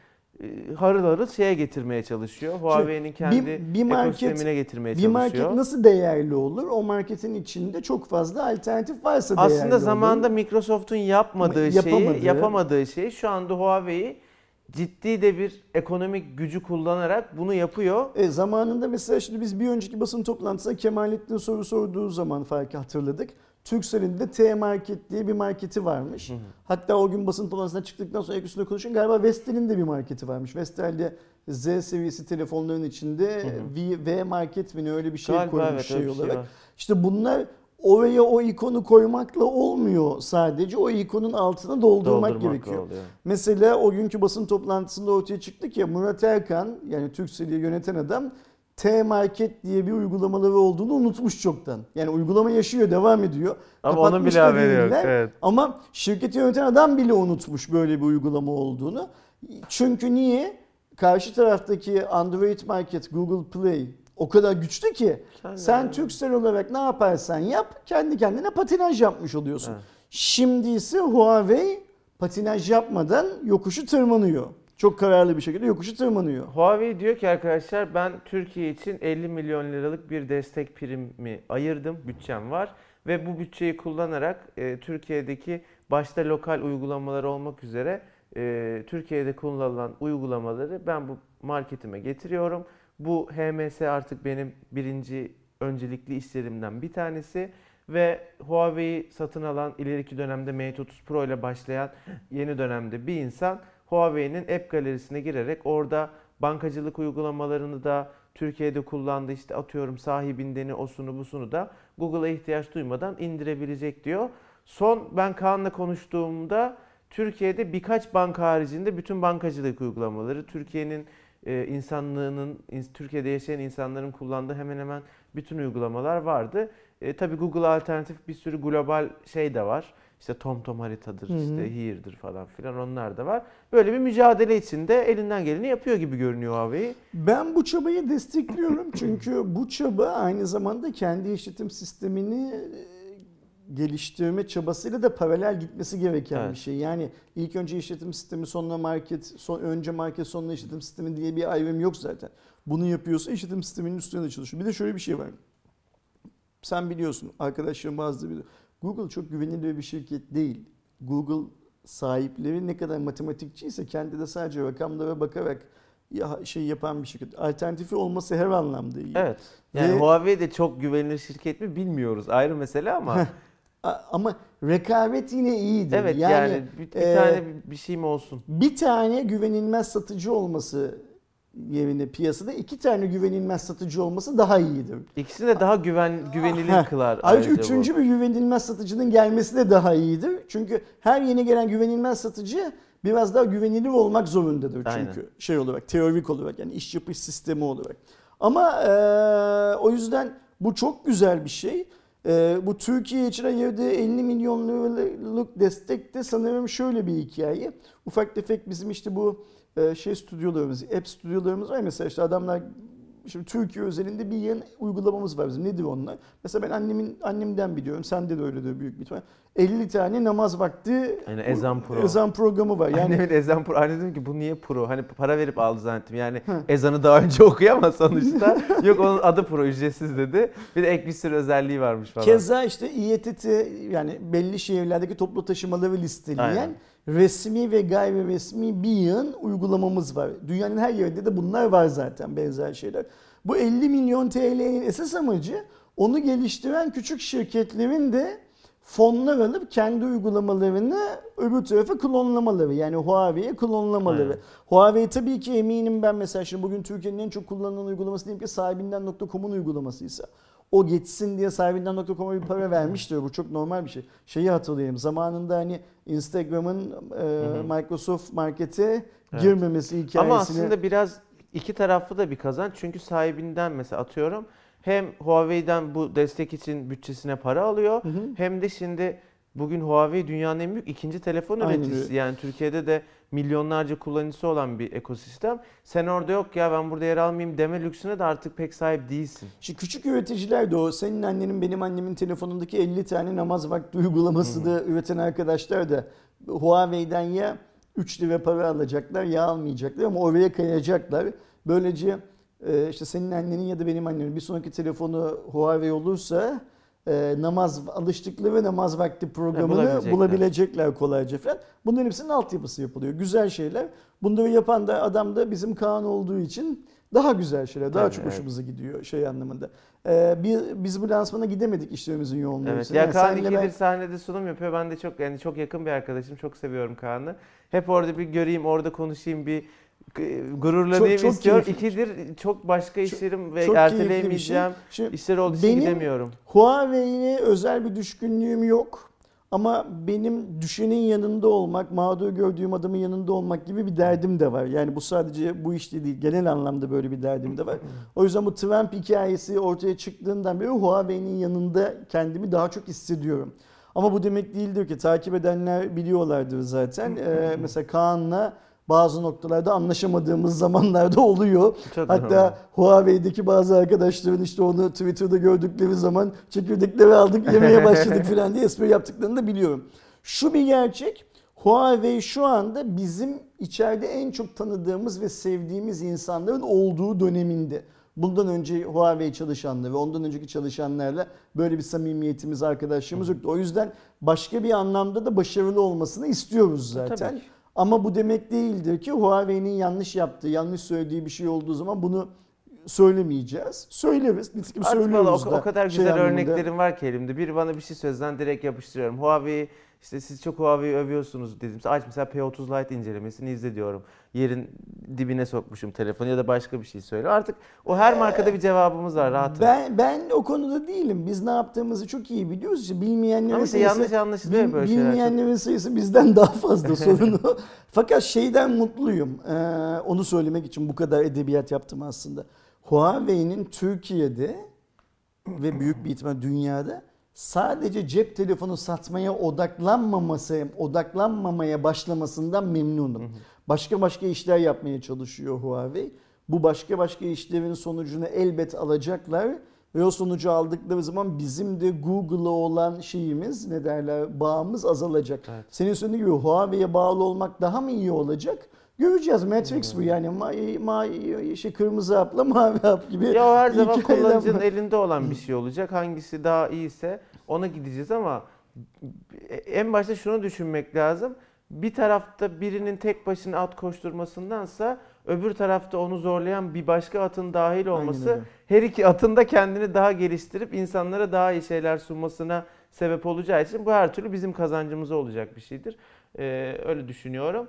e, harıl harıl şeye getirmeye çalışıyor. Huawei'nin kendi bir, bir market ekosistemine getirmeye bir çalışıyor. market nasıl değerli olur? O marketin içinde çok fazla alternatif varsa değerli Aslında olur. zamanında Microsoft'un yapmadığı Yapamadığı. şeyi, yapamadığı şeyi şu anda Huawei ciddi de bir ekonomik gücü kullanarak bunu yapıyor. E, zamanında mesela şimdi biz bir önceki basın toplantısında Kemalettin soru sorduğu zaman farkı hatırladık. Turkcell'in de T-Market diye bir marketi varmış. Hatta o gün basın toplantısına çıktıktan sonra üstünde konuşun galiba Vestel'in de bir marketi varmış. Vestel'de Z seviyesi telefonların içinde V, V Market mi öyle bir şey Galiba koymuş evet, şey şey olarak. var. işte bunlar oraya o ikonu koymakla olmuyor sadece. O ikonun altına doldurmak, Doldurmak gerekiyor. oluyor. Mesela o günkü basın toplantısında ortaya çıktı ki Murat Erkan yani Turkcell'i yöneten adam T-Market diye bir uygulamaları olduğunu unutmuş çoktan. Yani uygulama yaşıyor, devam ediyor. Ama onun bile haberi yok. Evet. Ama şirketi yöneten adam bile unutmuş böyle bir uygulama olduğunu. Çünkü niye? Karşı taraftaki Android Market, Google Play o kadar güçlü ki Sen- sen Turkcell olarak ne yaparsan yap kendi kendine patinaj yapmış oluyorsun. Evet. Şimdi ise Huawei patinaj yapmadan yokuşu tırmanıyor. Çok kararlı bir şekilde yokuşu tırmanıyor. Huawei diyor ki arkadaşlar ben Türkiye için 50 milyon liralık bir destek primi ayırdım. Bütçem var. Ve bu bütçeyi kullanarak e, Türkiye'deki başta lokal uygulamalar olmak üzere e, Türkiye'de kullanılan uygulamaları ben bu marketime getiriyorum. Bu HMS artık benim birinci öncelikli işlerimden bir tanesi. Ve Huawei'yi satın alan ileriki dönemde Mate 30 Pro ile başlayan yeni dönemde bir insan Huawei'nin app galerisine girerek orada bankacılık uygulamalarını da Türkiye'de kullandığı işte atıyorum sahibindeni osunu busunu da Google'a ihtiyaç duymadan indirebilecek diyor. Son ben Kaan'la konuştuğumda Türkiye'de birkaç banka haricinde bütün bankacılık uygulamaları Türkiye'nin e, insanlığının ins- Türkiye'de yaşayan insanların kullandığı hemen hemen bütün uygulamalar vardı. E, tabii Google alternatif bir sürü global şey de var. İşte TomTom haritadır, Hı hı. işte Here'dır falan filan onlar da var. Böyle bir mücadele içinde elinden geleni yapıyor gibi görünüyor Huawei. Ben bu çabayı destekliyorum çünkü bu çaba aynı zamanda kendi işletim sistemini e, geliştirme çabasıyla da paralel gitmesi gereken Evet. bir şey. Yani ilk önce işletim sistemi sonra market, son, önce market sonra işletim sistemi diye bir ayrım yok zaten. Bunu yapıyorsa işletim sisteminin üstüne de çalışıyor. Bir de şöyle bir şey var. Sen biliyorsun, arkadaşlarım bazıları biliyor. Google çok güvenilir bir şirket değil. Google sahipleri ne kadar matematikçiyse kendi de sadece rakamlara bakarak ya şey yapan bir şirket. Alternatifi olması her anlamda iyi. Evet. Yani Ve- Huawei de çok güvenilir şirket mi bilmiyoruz. Ayrı mesele ama. Ama rekabet yine iyidir. evet yani, yani, bir, bir e, tane bir- bir şeyim olsun. bir tane güvenilmez satıcı olması yerine piyasada iki tane güvenilmez satıcı olması daha iyidir. İkisini de daha güven güvenilir kılar. Ayrıca ayrıca bu. üçüncü bir güvenilmez satıcının gelmesi de daha iyidir. Çünkü her yeni gelen güvenilmez satıcı biraz daha güvenilir olmak zorundadır. Aynen. Çünkü şey olarak, teorik olarak yani iş yapış sistemi olarak. Ama eee, o yüzden bu çok güzel bir şey. Eee, bu Türkiye için ayırdığı 50 milyon liralık destek de sanırım şöyle bir hikaye. Ufak tefek bizim işte bu eee, şey stüdyolarımız, app stüdyolarımız var. Mesela işte adamlar Şimdi Türkiye özelinde bir yayın uygulamamız var bizim. Nedir onlar? Mesela ben annemin annemden biliyorum. Sende de öyledir büyük bir ihtimal. 50 tane namaz vakti Yani ezan pro. ezan programı var. Yani Yani Annemin ezan pro. Anne dedim ki bu niye pro? Hani para verip aldı zannettim. Yani ezanı daha önce okuyamaz sonuçta. Yok onun adı pro ücretsiz dedi. Bir de ek bir sürü özelliği varmış falan. keza işte İETT yani belli şehirlerdeki toplu taşımaları listeleyen Aynen. Resmi ve gayri resmi bir yığın uygulamamız var. Dünyanın her yerinde de bunlar var zaten benzer şeyler. Bu 50 milyon TL'nin esas amacı onu geliştiren küçük şirketlerin de fonlar alıp kendi uygulamalarını öbür tarafa klonlamaları. Yani Huawei'ye klonlamaları. Aynen. Huawei tabii ki eminim ben mesela şimdi bugün Türkiye'nin en çok kullanılan uygulaması diyelim ki sahibinden.com'un uygulamasıysa o geçsin diye sahibinden.com'a bir para vermiştir. Bu çok normal bir şey. Şeyi hatırlayayım. Zamanında hani Instagram'ın e, Microsoft Market'e Evet. girmemesi hikayesini. Ama aslında biraz iki taraflı da bir kazanç. Çünkü sahibinden mesela atıyorum hem Huawei'den bu destek için bütçesine para alıyor Hı hı. hem de şimdi bugün Huawei dünyanın en büyük ikinci telefon Aynen üreticisi. öyle. Yani Türkiye'de de milyonlarca kullanıcısı olan bir ekosistem. Sen orada yok ya ben burada yer almayayım deme lüksüne de artık pek sahip değilsin. Şimdi küçük üreticiler de o senin annenin benim annemin telefonundaki 50 tane namaz vakti uygulaması da üreten arkadaşlar da Huawei'den ya 3 lira para alacaklar ya almayacaklar ama oraya kayacaklar. Böylece e, işte senin annenin ya da benim annemin bir sonraki telefonu Huawei olursa e, namaz alıştıkları ve namaz vakti programını bulabilecekler. bulabilecekler kolayca falan. Bunların hepsinin altyapısı yapılıyor. Güzel şeyler. Bunları yapan da adam da bizim Kaan olduğu için daha güzel şeyler, daha Tabii, çok evet. hoşumuza gidiyor şey anlamında. Ee, bir, biz bu lansmana gidemedik işlerimizin yoğunluğu. Evet. Ya Kaan senle ikidir ben- sahnede sunum yapıyor. Ben de çok yani çok yakın bir arkadaşım. Çok seviyorum Kaan'ı. Hep orada bir göreyim, orada konuşayım, bir gururlanayım Çok- çok istiyorum. keyifli. İkidir çok başka işlerim ve çok keyifli bir erteleyemeyeceğim şey. Şimdi işler olduğu için gidemiyorum. Huawei'ye özel bir düşkünlüğüm yok. Ama benim düşenin yanında olmak, mağdur gördüğüm adamın yanında olmak gibi bir derdim de var. Yani bu sadece bu işte değil, genel anlamda böyle bir derdim de var. O yüzden bu Trump hikayesi ortaya çıktığından beri Huawei'nin yanında kendimi daha çok hissediyorum. Ama bu demek değildir ki takip edenler biliyorlardır zaten. Ee, mesela Kaan'la bazı noktalarda anlaşamadığımız zamanlarda oluyor. Çok Hatta normal. Huawei'deki bazı arkadaşların işte onu Twitter'da gördükleri zaman çekirdekleri aldık yemeye başladık falan diye espri yaptıklarını da biliyorum. Şu bir gerçek. Huawei şu anda bizim içeride en çok tanıdığımız ve sevdiğimiz insanların olduğu döneminde. Bundan önce Huawei çalışanları ve ondan önceki çalışanlarla böyle bir samimiyetimiz, arkadaşlığımız yoktu. O yüzden başka bir anlamda da başarılı olmasını istiyoruz zaten. Tabii. Ama bu demek değildir ki Huawei'nin yanlış yaptığı, yanlış söylediği bir şey olduğu zaman bunu söylemeyeceğiz. Söyleriz. Nitekim Artık söylüyoruz o, da. o kadar şey güzel anlamında. örneklerim var ki elimde. Biri bana bir şey sözden direkt yapıştırıyorum. Huawei işte siz çok Huawei'yi övüyorsunuz dedim. Aç mesela P30 Lite incelemesini izle diyorum. Yerin dibine sokmuşum telefonu ya da başka bir şey söyle. Artık o her markada bir cevabımız var rahatım. Ben ben o konuda değilim. Biz ne yaptığımızı çok iyi biliyoruz. İşte bilmeyenlerin Ama işte sayısı, yanlış anlaşılıyor bil- böyle şeyler. çok. bilmeyenlerin sayısı bizden daha fazla sorun o. Fakat şeyden mutluyum. Ee, onu söylemek için bu kadar edebiyat yaptım aslında. Huawei'nin Türkiye'de ve büyük bir ihtimal dünyada sadece cep telefonu satmaya odaklanmaması, odaklanmamaya başlamasından memnunum. Başka başka işler yapmaya çalışıyor Huawei. Bu başka başka işlerin sonucunu elbet alacaklar Ve o sonucu aldıkları zaman bizim de Google'a olan şeyimiz ne derler bağımız azalacak. Evet. Senin söylediğin gibi Huawei'ye bağlı olmak daha mı iyi olacak? Göreceğiz. Matrix bu yani. Ma, ma, şey, kırmızı hapla mavi hap gibi. Ya her zaman kullanıcının var. elinde olan bir şey olacak. Hangisi daha iyiyse ona gideceğiz ama en başta şunu düşünmek lazım. Bir tarafta birinin tek başına at koşturmasındansa öbür tarafta onu zorlayan bir başka atın dahil olması her iki atın da kendini daha geliştirip insanlara daha iyi şeyler sunmasına sebep olacağı için bu her türlü bizim kazancımıza olacak bir şeydir. Ee, öyle düşünüyorum.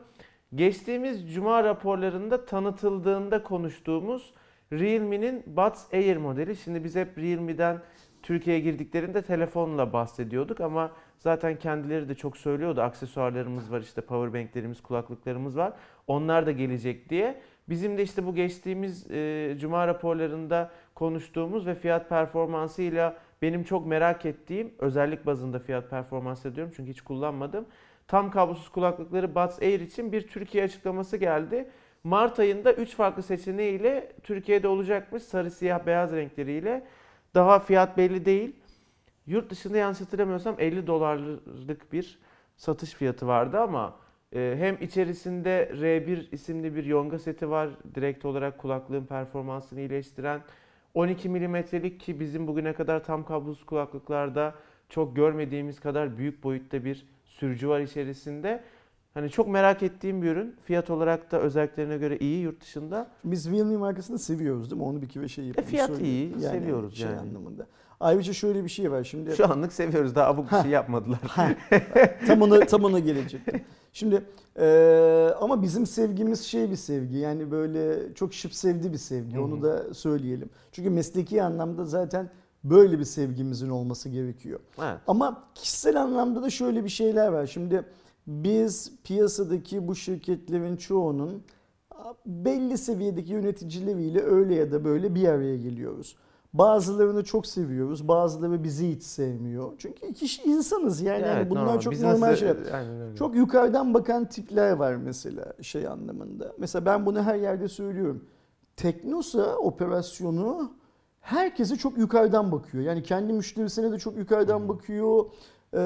Geçtiğimiz cuma raporlarında tanıtıldığında konuştuğumuz Realme'nin Buds Air modeli. Şimdi biz hep Realme'den Türkiye'ye girdiklerinde telefonla bahsediyorduk ama zaten kendileri de çok söylüyordu. Aksesuarlarımız var işte powerbanklerimiz, kulaklıklarımız var. Onlar da gelecek diye. Bizim de işte bu geçtiğimiz e, cuma raporlarında konuştuğumuz ve fiyat performansıyla benim çok merak ettiğim özellik bazında fiyat performansı diyorum çünkü hiç kullanmadım. Tam kablosuz kulaklıkları Buds Air için bir Türkiye açıklaması geldi. Mart ayında 3 farklı seçeneğiyle Türkiye'de olacakmış sarı siyah beyaz renkleriyle. Daha fiyat belli değil. Yurt dışında yanlış hatırlamıyorsam 50 dolarlık bir satış fiyatı vardı ama e, hem içerisinde R1 isimli bir yonga seti var. Direkt olarak kulaklığın performansını iyileştiren 12 milimetrelik ki bizim bugüne kadar tam kablosuz kulaklıklarda çok görmediğimiz kadar büyük boyutta bir sürücü var içerisinde. Hani çok merak ettiğim bir ürün. Fiyat olarak da özelliklerine göre iyi yurt dışında. Biz Realme markasını seviyoruz değil mi? Onu bir kere şey yapalım. E, fiyat söyleyeyim. iyi, seviyoruz şey yani. anlamında. Ayrıca şöyle bir şey var şimdi. Şu anlık seviyoruz. Daha abuk bir şey yapmadılar. Ha, tam ona tam ona gelecektim. Şimdi eee, ama bizim sevgimiz şey bir sevgi. Yani böyle çok şıp sevdi bir sevgi. Onu da söyleyelim. Çünkü mesleki anlamda zaten böyle bir sevgimizin olması gerekiyor. Evet. Ama kişisel anlamda da şöyle bir şeyler var. Şimdi biz piyasadaki bu şirketlerin çoğunun belli seviyedeki yöneticileriyle öyle ya da böyle bir araya geliyoruz. Bazılarını çok seviyoruz, bazıları bizi hiç sevmiyor. Çünkü kişi insanız yani, Evet, Yani bunlar normal. çok Business normal de- şeyler. Çok yukarıdan bakan tipler var mesela şey anlamında. Mesela ben bunu her yerde söylüyorum. Teknosa operasyonu herkese çok yukarıdan bakıyor. Yani kendi müşterisine de çok yukarıdan bakıyor. Ee,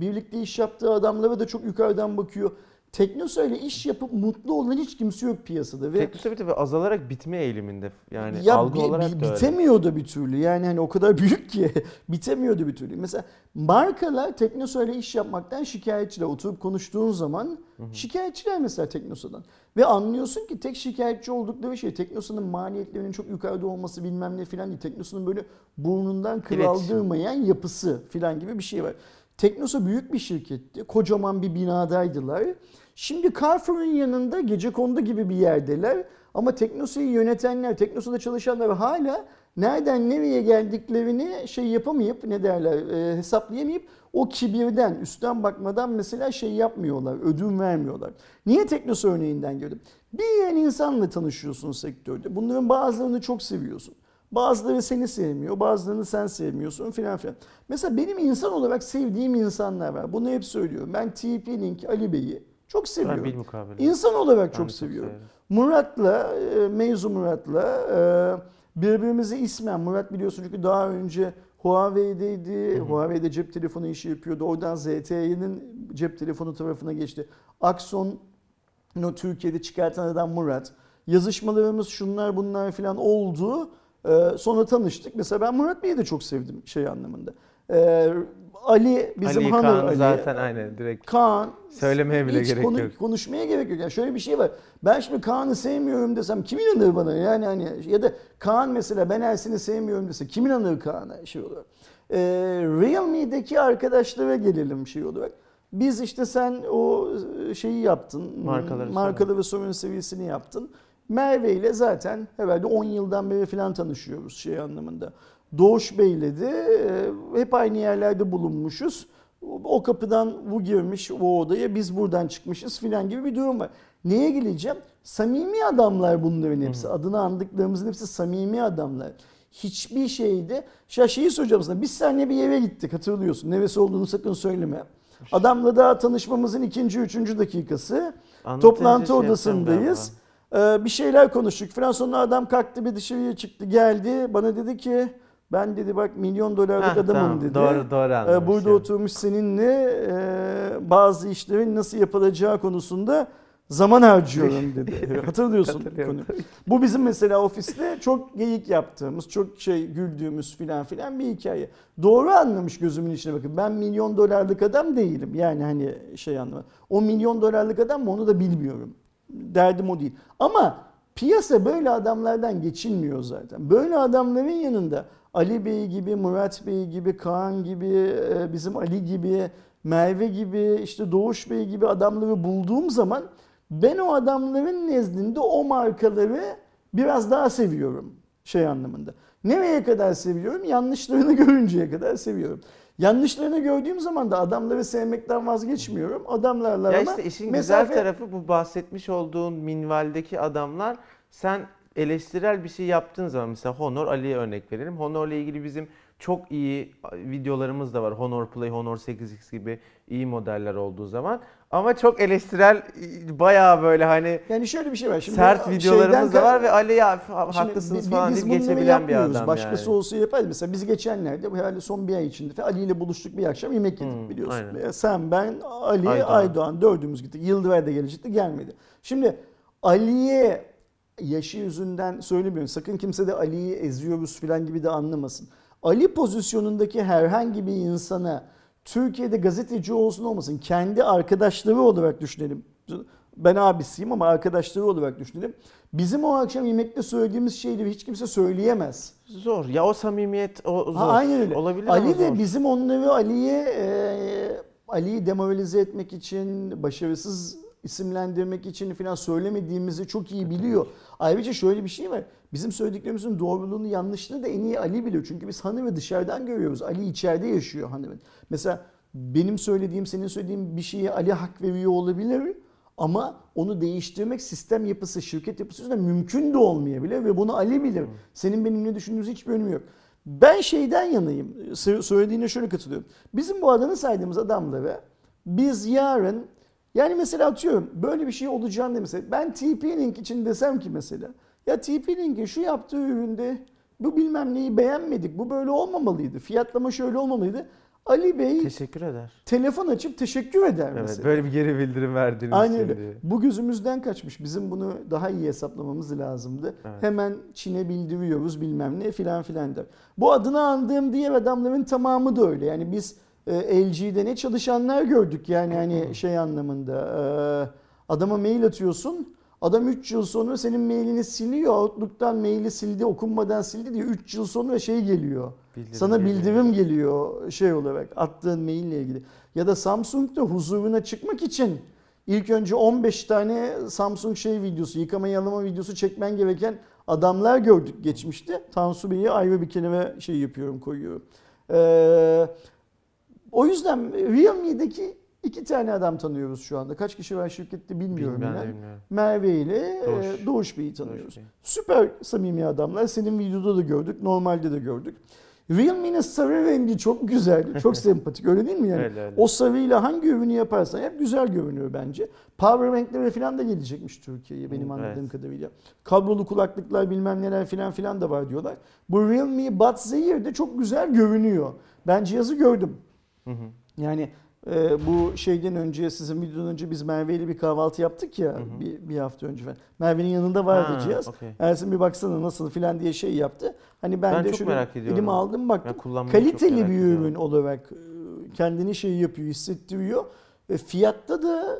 birlikte iş yaptığı adamlara da çok yukarıdan bakıyor. Teknosa ile iş yapıp mutlu olan hiç kimse yok piyasada. Ve Teknosa bir de azalarak bitme eğiliminde. Yani ya algı bi- olarak bi- da öyle. bitemiyordu bir türlü. Yani hani o kadar büyük ki bitemiyordu bir türlü. Mesela markalar Teknosa ile iş yapmaktan şikayetçiler. Oturup konuştuğun zaman şikayetçiler mesela Teknosa'dan. Ve anlıyorsun ki tek şikayetçi oldukları şey Teknosa'nın maliyetlerinin çok yukarıda olması bilmem ne filan değil. Teknosa'nın böyle burnundan kıl İletişim. aldırmayan yapısı filan gibi bir şey var. Teknosa büyük bir şirketti. Kocaman bir binadaydılar. Şimdi Carrefour'un yanında gecekondu gibi bir yerdeler. Ama Teknosa'yı yönetenler, Teknosa'da çalışanlar hala nereden nereye geldiklerini şey yapamayıp ne derler e, hesaplayamayıp o kibirden, üstten bakmadan mesela şey yapmıyorlar, ödün vermiyorlar. Niye Teknosa örneğinden girdim? Bir yeni insanla tanışıyorsun sektörde. Bunların bazılarını çok seviyorsun. Bazıları seni sevmiyor, bazılarını sen sevmiyorsun filan filan. Mesela benim insan olarak sevdiğim insanlar var. Bunu hep söylüyorum. Ben TP-Link, Ali Bey'i çok seviyorum. Ben. İnsan olarak Ben çok seviyorum. severim. Murat'la, e, Mevzu Murat'la e, birbirimizi ismen, Murat biliyorsun çünkü daha önce Huawei'deydi. Huawei'de cep telefonu işi yapıyordu. Oradan ZTE'nin cep telefonu tarafına geçti. No, Türkiye'de çıkartan adam Murat. Yazışmalarımız şunlar bunlar falan oldu. E, sonra tanıştık. Mesela ben Murat Bey'i de çok sevdim şey anlamında. E, Ali bizim Ali Hanır Kaan Ali. zaten aynen direkt Kaan söylemeye bile hiç gerek konu- yok. Konuşmaya gerek yok. Yani şöyle bir şey var. Ben şimdi Kaan'ı sevmiyorum desem kim inanır bana? Yani hani ya da Kaan mesela ben Ersin'i sevmiyorum dese kim inanır Kaan'a şey olarak. Ee, Realme'deki arkadaşlara gelelim şey olarak. Biz işte sen o şeyi yaptın. Markaları markalı ve sorun seviyesini yaptın. Merve ile zaten herhalde 10 yıldan beri falan tanışıyoruz şey anlamında. Doğuş Bey'le de e, hep aynı yerlerde bulunmuşuz. O kapıdan bu girmiş o odaya biz buradan çıkmışız filan gibi bir durum var. Neye geleceğim? Samimi adamlar bunların hepsi. Adını andıklarımızın hepsi samimi adamlar. Hiçbir şeyde... Ya şeyi soracağım sana. Biz seninle bir yere gittik hatırlıyorsun. Neresi olduğunu sakın söyleme. Adamla daha tanışmamızın ikinci, üçüncü dakikası. Anlatınca Toplantı şey odasındayız. Ee, bir şeyler konuştuk falan sonra adam kalktı bir dışarıya çıktı geldi bana dedi ki ben dedi bak milyon dolarlık Heh, adamım tamam, dedi. Doğru doğru Ee, anlamış. burada oturmuş seninle e, bazı işlerin nasıl yapılacağı konusunda zaman harcıyorum dedi. Hatırlıyorsun konuyu. Bu bizim mesela ofiste çok geyik yaptığımız, çok şey güldüğümüz filan filan bir hikaye. Doğru anlamış gözümün içine bakın. Ben milyon dolarlık adam değilim. Yani hani şey anlama. O milyon dolarlık adam mı onu da bilmiyorum. Derdim o değil. Ama piyasa böyle adamlardan geçilmiyor zaten. Böyle adamların yanında Ali Bey gibi, Murat Bey gibi, Kaan gibi, e, bizim Ali gibi, Merve gibi, işte Doğuş Bey gibi adamları bulduğum zaman ben o adamların nezdinde o markaları biraz daha seviyorum şey anlamında. Nereye kadar seviyorum? Yanlışlarını görünceye kadar seviyorum. Yanlışlarını gördüğüm zaman da adamları sevmekten vazgeçmiyorum. Adamlarla Ya ama işte işin mesafe- güzel tarafı bu bahsetmiş olduğun minvaldeki adamlar sen eleştirel bir şey yaptığın zaman mesela Honor Ali'ye örnek verelim. Honor'la ilgili bizim çok iyi videolarımız da var. Honor Play, Honor 8X gibi iyi modeller olduğu zaman. Ama çok eleştirel bayağı böyle hani Yani şöyle bir şey var. Şimdi sert videolarımız da var ve Ali ya haklısınız bi- falan biz deyip geçebilen bir adam Başkası yani. olsa yapar. Mesela biz geçenlerde bu herhalde son bir ay içinde Ali ile buluştuk bir akşam yemek yedik Hmm, biliyorsun. aynen. Sen, ben, Ali, Aydoğan. Aydoğan. dördümüz gittik. Yıldıray da gelecekti gelmedi. Şimdi Ali'ye yaşı yüzünden söylemiyorum. Sakın kimse de Ali'yi eziyoruz falan gibi de anlamasın. Ali pozisyonundaki herhangi bir insana Türkiye'de gazeteci olsun olmasın kendi arkadaşları olarak düşünelim. Ben abisiyim ama arkadaşları olarak düşünelim. Bizim o akşam yemekte söylediğimiz şeyleri hiç kimse söyleyemez. Zor. Ya o samimiyet o zor. Ha, aynen öyle. Olabilir Ali de zor. bizim onları Ali'ye e, Ali'yi demoralize etmek için, başarısız isimlendirmek için falan söylemediğimizi çok iyi biliyor. Ayrıca şöyle bir şey var. Bizim söylediklerimizin doğruluğunu yanlışlığını da en iyi Ali biliyor. Çünkü biz Hanım'ı dışarıdan görüyoruz. Ali içeride yaşıyor Hanım'ın. Mesela benim söylediğim, senin söylediğin bir şeye Ali hak veriyor olabilir. Ama onu değiştirmek sistem yapısı, şirket yapısı yüzünden mümkün de olmayabilir ve bunu Ali bilir. Senin benim ne düşündüğümüz hiçbir önemi yok. Ben şeyden yanayım. Sö- Söylediğine şöyle katılıyorum. Bizim bu adını saydığımız adamlara biz yarın yani mesela atıyorum böyle bir şey olacağını mesela ben TP-Link için desem ki mesela ya TP-Link'in şu yaptığı üründe bu bilmem neyi beğenmedik. Bu böyle olmamalıydı. Fiyatlama şöyle olmamalıydı. Ali Bey Teşekkür eder. telefon açıp teşekkür eder Evet, mesela. böyle bir geri bildirim verdiğiniz Aynen öyle. diye. Bu gözümüzden kaçmış. Bizim bunu daha iyi hesaplamamız lazımdı. Evet. Hemen Çin'e bildiriyoruz bilmem ne filan filan der. Bu adını andığım diğer adamların tamamı da öyle. Yani biz LG'de ne çalışanlar gördük yani hani şey anlamında. E, adama mail atıyorsun. Adam 3 yıl sonra senin mailini siliyor. Outlook'tan maili sildi, okunmadan sildi diye 3 yıl sonra şey geliyor. Bildirim Sana geliyor. bildirim geliyor şey olarak attığın maille ilgili. Ya da Samsung'da huzuruna çıkmak için ilk önce 15 tane Samsung şey videosu, yıkama yalama videosu çekmen gereken adamlar gördük geçmişte. Tansu Bey'i ayrı bir kelime şey yapıyorum, koyuyorum. Ee, o yüzden Realme'deki iki tane adam tanıyoruz şu anda. Kaç kişi var şirkette bilmiyorum. İnan. bilmiyorum. Merve ile Doğuş. Doğuş, Doğuş Bey'i tanıyoruz. Doğuş Bey. Süper samimi adamlar. Senin videoda da gördük, normalde de gördük. Realme'nin sarı rengi çok güzel, çok sempatik öyle değil mi yani? Öyle, öyle. O sarıyla hangi ürünü yaparsan hep güzel görünüyor bence. Power bank'lere falan da gelecekmiş Türkiye'ye benim anladığım evet. kadarıyla. Kablolu kulaklıklar bilmem neler filan filan da var diyorlar. Bu Realme Buds Air de çok güzel görünüyor. Ben cihazı gördüm. Hı hı. Yani e, bu şeyden önce sizin videodan önce biz Merve ile bir kahvaltı yaptık ya Hı hı. bir, bir hafta önce falan. Merve'nin yanında vardı Ha, cihaz. okey. Ersin bir baksana nasıl filan diye şey yaptı. Hani ben, Ben de şöyle ediyorum. elime aldım baktım. Kaliteli bir ediyorum. ürün olarak e, kendini şey yapıyor, hissettiriyor. E, fiyatta da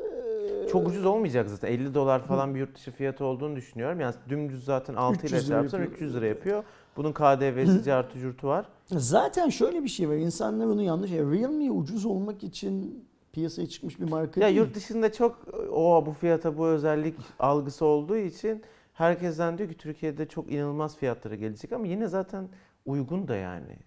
Çok ucuz olmayacak zaten. 50 dolar falan bir yurt dışı fiyatı olduğunu düşünüyorum. Yani dümdüz zaten 6 ile 300 lira çarpsan yapıyor. 300 lira yapıyor. Bunun KDV'si, cartı curtu var. Zaten şöyle bir şey var. İnsanlar bunu yanlış. Ya Realme ucuz olmak için piyasaya çıkmış bir marka Ya değil. yurt dışında çok o bu fiyata bu özellik algısı olduğu için herkesten diyor ki Türkiye'de çok inanılmaz fiyatlara gelecek ama yine zaten uygun da yani.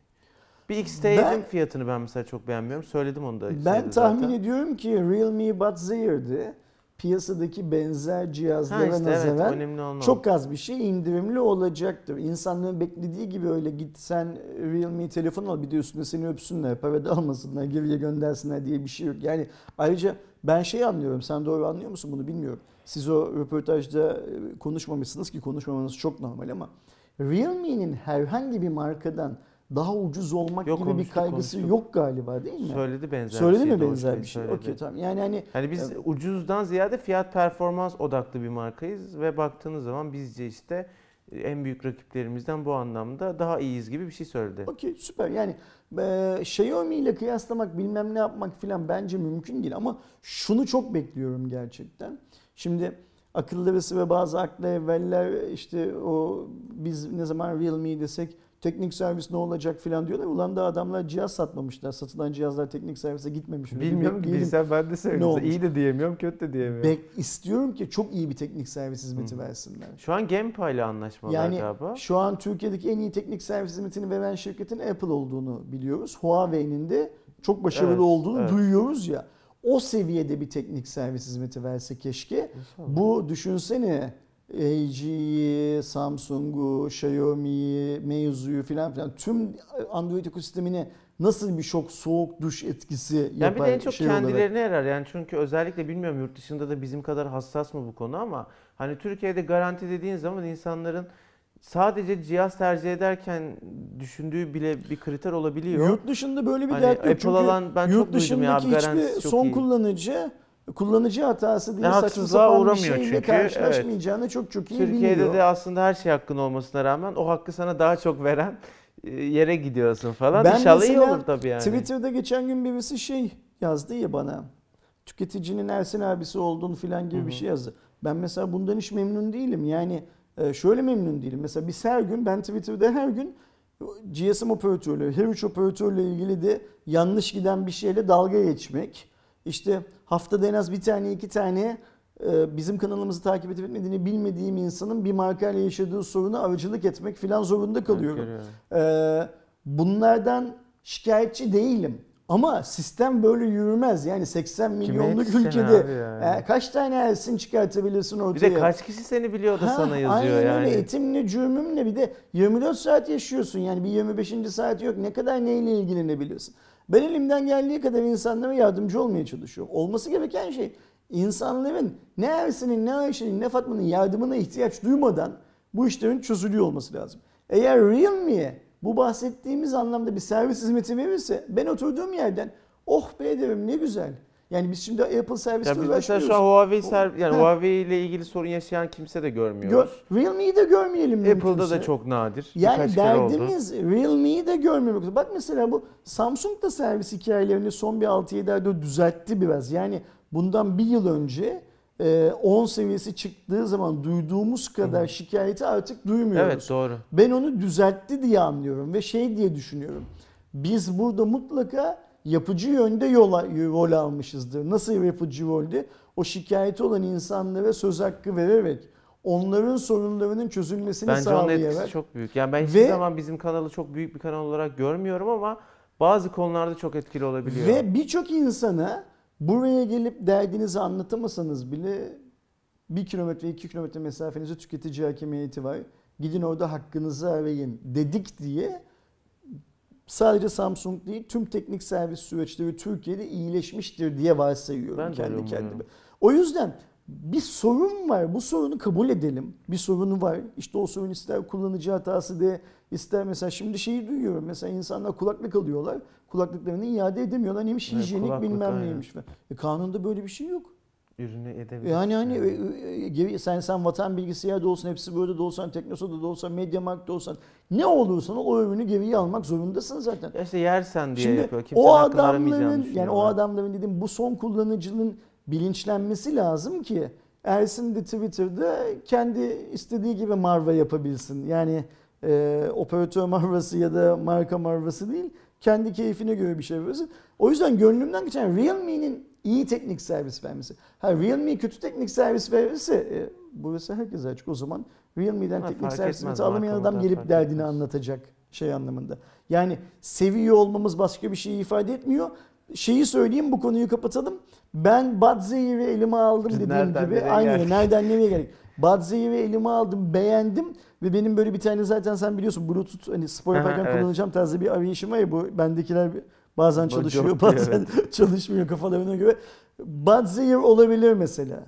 Bir XT7'in Ben- fiyatını ben mesela çok beğenmiyorum. Söyledim onu da. Ben tahmin zaten. ediyorum ki Realme Buds Air'de piyasadaki benzer Ha cihazlara işte evet nazaran o. çok az bir şey indirimli olacaktır. İnsanların beklediği gibi öyle git sen Realme telefon al bir de üstüne seni öpsünler, para da almasınlar, geriye göndersinler diye bir şey yok. Yani ayrıca ben şey anlıyorum, sen doğru anlıyor musun bunu bilmiyorum. siz o röportajda e, konuşmamışsınız ki konuşmamanız çok normal ama Realme'nin herhangi bir markadan daha ucuz olmak Yok, gibi bir konuştuk, kaygısı konuştuk. yok galiba değil mi? Söyledi benzer Söyledi bir şey. mi Doğuş benzer bir şey? söyledi. Okey tamam. Yani hani Hani biz Evet. ucuzdan ziyade fiyat performans odaklı bir markayız ve baktığınız zaman bizce işte en büyük rakiplerimizden bu anlamda daha iyiyiz gibi bir şey söyledi. okey süper. Yani e, Xiaomi ile kıyaslamak bilmem ne yapmak filan bence mümkün değil ama şunu çok bekliyorum gerçekten. Şimdi akıllısı ve bazı aklı evveller işte o biz ne zaman Realme desek teknik servis ne olacak filan diyorlar. Ulan da adamlar cihaz satmamışlar. Satılan cihazlar teknik servise gitmemiş. bile. Bilmiyorum Bir ki bilsem ben de söyleyeyim. İyi de diyemiyorum, kötü de diyemiyorum. Bek istiyorum ki çok iyi bir teknik servis hizmeti Hı. versinler. Şu an Gempa ile anlaşmalar Yani galiba. şu an Türkiye'deki en iyi teknik servis hizmetini veren şirketin Apple olduğunu biliyoruz. Huawei'nin de çok başarılı Evet, olduğunu evet. duyuyoruz ya. O seviyede bir teknik servis hizmeti verse keşke. Bu düşünsene LG'yi, Samsung'u, Xiaomi'yi, Meizu'yu filan filan tüm Android ekosistemine nasıl bir şok soğuk duş etkisi yapar Yani bir de en çok şey olarak. kendilerine yarar. Yani çünkü özellikle bilmiyorum yurt dışında da bizim kadar hassas mı bu konu ama hani Türkiye'de garanti dediğin zaman insanların sadece cihaz tercih ederken düşündüğü bile bir kriter olabiliyor. Yurt dışında böyle bir Hani dert yok. Apple Çünkü alan ben yurt çok duydum ya dışındaki hiçbir çok son iyi. kullanıcı kullanıcı hatası diye saçma sapan bir şeyle çünkü, karşılaşmayacağını çok çok iyi Türkiye'de biliyor. de aslında her şey hakkın olmasına rağmen o hakkı sana daha çok veren e, yere gidiyorsun falan. Ben İnşallah iyi olur tabii yani. Twitter'da geçen gün birisi şey yazdı ya bana. Tüketicinin Ersin abisi olduğunu filan gibi Hı bir şey yazdı. Ben mesela bundan hiç memnun değilim. Yani e, şöyle memnun değilim. Mesela biz her gün ben Twitter'da her gün GSM operatörleri, her üç operatörle ilgili de yanlış giden bir şeyle dalga geçmek. İşte haftada en az bir tane iki tane e, bizim kanalımızı takip edip etmediğini bilmediğim insanın bir markayla yaşadığı sorunu aracılık etmek filan zorunda kalıyorum. Ee, bunlardan şikayetçi değilim. Ama sistem böyle yürümez. Yani 80 milyonluk ülkede yani? e, kaç tane Ersin çıkartabilirsin Bir ortaya? de kaç kişi seni biliyor da Ha, sana yazıyor aynen yani. öyle. Etimle cürmümle bir de 24 saat yaşıyorsun. Yani bir 25. saat yok. Ne kadar neyle ilgilenebiliyorsun? Ben elimden geldiği kadar insanlara yardımcı olmaya çalışıyorum. Olması gereken şey insanların ne Ersin'in ne Ayşe'nin ne Fatma'nın yardımına ihtiyaç duymadan bu işlerin çözülüyor olması lazım. Eğer Realme'ye bu bahsettiğimiz anlamda bir servis hizmeti verirse ben oturduğum yerden oh be derim ne güzel. Yani biz şimdi Apple servisle Ya biz mesela şu an Huawei ser- yani. Huawei ile ilgili sorun yaşayan kimse de Gör, görmüyoruz. Realme'yi de görmeyelim Apple'da mümkünse. da çok nadir. Yani Birkaç derdimiz Realme'yi de görmemek. Bak mesela bu Samsung da servis hikayelerini son bir 6-7 ayda düzeltti biraz. Yani bundan bir yıl önce e, 10 seviyesi çıktığı zaman duyduğumuz kadar şikayeti artık duymuyoruz. Evet doğru. Ben onu düzeltti diye anlıyorum ve şey diye düşünüyorum. Biz burada mutlaka yapıcı yönde yola, rol almışızdır. Nasıl yapıcı rolde? O şikayeti olan insanlara söz hakkı vererek, onların sorunlarının çözülmesini Bence onun sağlayarak. etkisi çok büyük. Yani ben hiçbir Ve- zaman bizim kanalı çok büyük bir kanal olarak görmüyorum ama bazı konularda çok etkili olabiliyor. Ve birçok insana buraya gelip derdinizi anlatamasanız bile bir kilometre iki kilometre mesafenizde tüketici hakimiyeti var. Gidin orada hakkınızı arayın dedik diye sadece Samsung değil tüm teknik servis süreçleri Türkiye'de iyileşmiştir diye varsayıyorum Ben kendi kendime. umuyorum. O yüzden bir sorun var. Bu sorunu kabul edelim. Bir sorunu var. İşte o sorun ister kullanıcı hatası de ister mesela şimdi şeyi duyuyorum. Mesela insanlar kulaklık alıyorlar. Kulaklıklarını iade edemiyorlar. Neymiş Evet, hijyenik kulaklık, bilmem aynen. neymiş. E, kanunda böyle bir şey yok. Ürünü edebilir. Yani hani e, e, sen sen vatan bilgisayarda olsan, hepsi böyle de olsan, Teknosa'da da olsan, Mediamarkt'ta olsan ne olursan o ürünü geriye almak zorundasın zaten. Ya işte yersen diye Şimdi yapıyor. Kimsenin o adamların yani o adamların dediğim bu son kullanıcının bilinçlenmesi lazım ki Ersin de Twitter'da kendi istediği gibi marva yapabilsin. Yani e, operatör marvası ya da marka marvası değil. Kendi keyfine göre bir şey yapıyorsun. O yüzden gönlümden geçen Realme'nin iyi teknik servis vermesi. Ha Realme kötü teknik servis verirse e, burası herkese açık. O zaman Realme'den Ha, teknik servis alamayan adam gelip derdini etmez. anlatacak şey anlamında. Yani seviyor olmamız başka bir şey ifade etmiyor. Şeyi söyleyeyim bu konuyu kapatalım. Ben Badzey'i elime aldım Biz dediğim gibi. Aynen geldik? nereden nereye geldik. Badzey'i elime aldım beğendim ve benim böyle bir tane zaten sen biliyorsun Bluetooth hani spor yaparken evet. kullanacağım tarzı bir arayışım var ya bu bendekiler bazen çalışıyor bazen çalışmıyor kafalarına göre. Badzey olabilir mesela.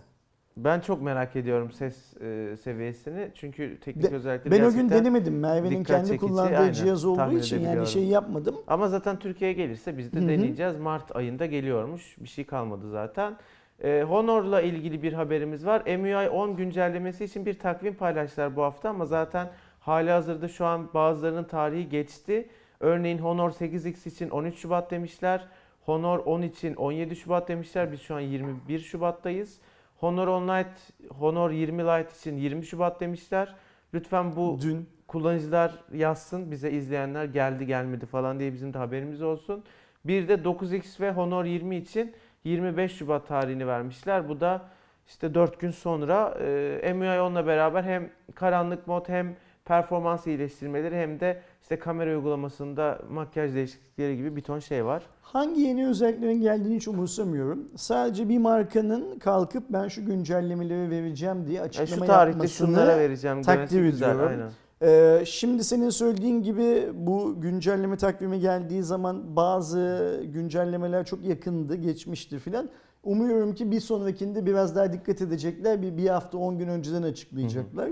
Ben çok merak ediyorum ses e, seviyesini. Çünkü teknik De- özellikleri Ben o gün denemedim. Merve'nin kendi çekici, kullandığı aynen. cihaz olduğu için yani şey yapmadım. Ama zaten Türkiye'ye gelirse biz de Hı hı. deneyeceğiz. Mart ayında geliyormuş. Bir şey kalmadı zaten. Ee, Honor'la ilgili bir haberimiz var. MUI 10 güncellemesi için bir takvim paylaştılar bu hafta ama zaten hali hazırda şu an bazılarının tarihi geçti. Örneğin Honor 8X için 13 Şubat demişler. Honor 10 için 17 Şubat demişler. Biz şu an 21 Şubat'tayız. Honor 10 Lite, Honor 20 Lite için 20 Şubat demişler. Lütfen bu Dün kullanıcılar yazsın bize izleyenler geldi gelmedi falan diye bizim de haberimiz olsun. Bir de 9X ve Honor 20 için 25 Şubat tarihini vermişler. Bu da işte 4 gün sonra e, MUI 10'la beraber hem karanlık mod hem performans iyileştirmeleri hem de işte kamera uygulamasında makyaj değişiklikleri gibi bir ton şey var. hangi yeni özelliklerin geldiğini hiç umursamıyorum. Sadece bir markanın kalkıp ben şu güncellemeleri vereceğim diye açıklama şu tarihte yapmasını şunlara vereceğim takdir ediyorum. Aynen. Ee, şimdi senin söylediğin gibi bu güncelleme takvimi geldiği zaman bazı güncellemeler çok yakındı, geçmişti filan. Umuyorum ki bir sonrakinde biraz daha dikkat edecekler. Bir, bir hafta 10 gün önceden açıklayacaklar.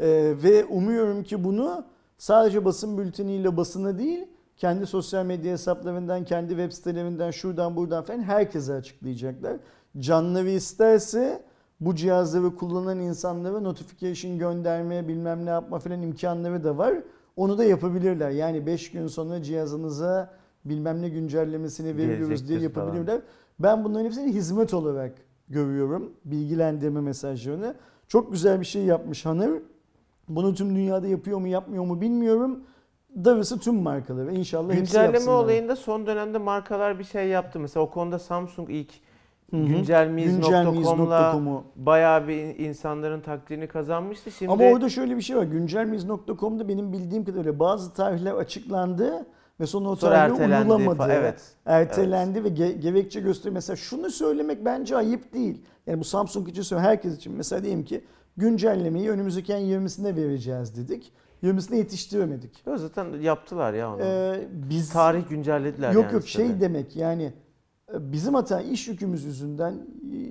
Ee, ve umuyorum ki bunu sadece basın bülteniyle basına değil, kendi sosyal medya hesaplarından, kendi web sitelerinden, şuradan buradan falan herkese açıklayacaklar. Canları isterse bu cihazları kullanan insanlara notification gönderme bilmem ne yapma filan imkanları da var. Onu da yapabilirler. Yani 5 gün sonra cihazınıza bilmem ne güncellemesini veriyoruz diye Gelecektir falan. yapabilirler. Ben bunların hepsini hizmet olarak görüyorum. Bilgilendirme mesajlarını. Çok güzel bir şey yapmış Hanır. Bunu tüm dünyada yapıyor mu yapmıyor mu bilmiyorum. Darısı tüm markalara. İnşallah hepsi Güncelleme yapsınlar. olayında son dönemde markalar bir şey yaptı. Mesela o konuda Samsung ilk Güncelmiyiz.com'u. bayağı bir insanların takdirini kazanmıştı. Şimdi Ama orada şöyle bir şey var. Güncelmiz.com'da benim bildiğim kadarıyla bazı tarihler açıklandı ve sonra o tarihler uyulamadı. Evet. Ertelendi ve ge- gerekçe gösteriyor. Mesela şunu söylemek bence ayıp değil. Yani bu Samsung için söylüyorum herkes için. Mesela diyelim ki güncellemeyi önümüzdeki ayın 20'sinde vereceğiz dedik. 20'sine yetiştiremedik. Yo, zaten yaptılar ya onu. Ee, biz Tarih güncellediler Yok yani yok sitede. şey demek yani e, bizim hata iş yükümüz yüzünden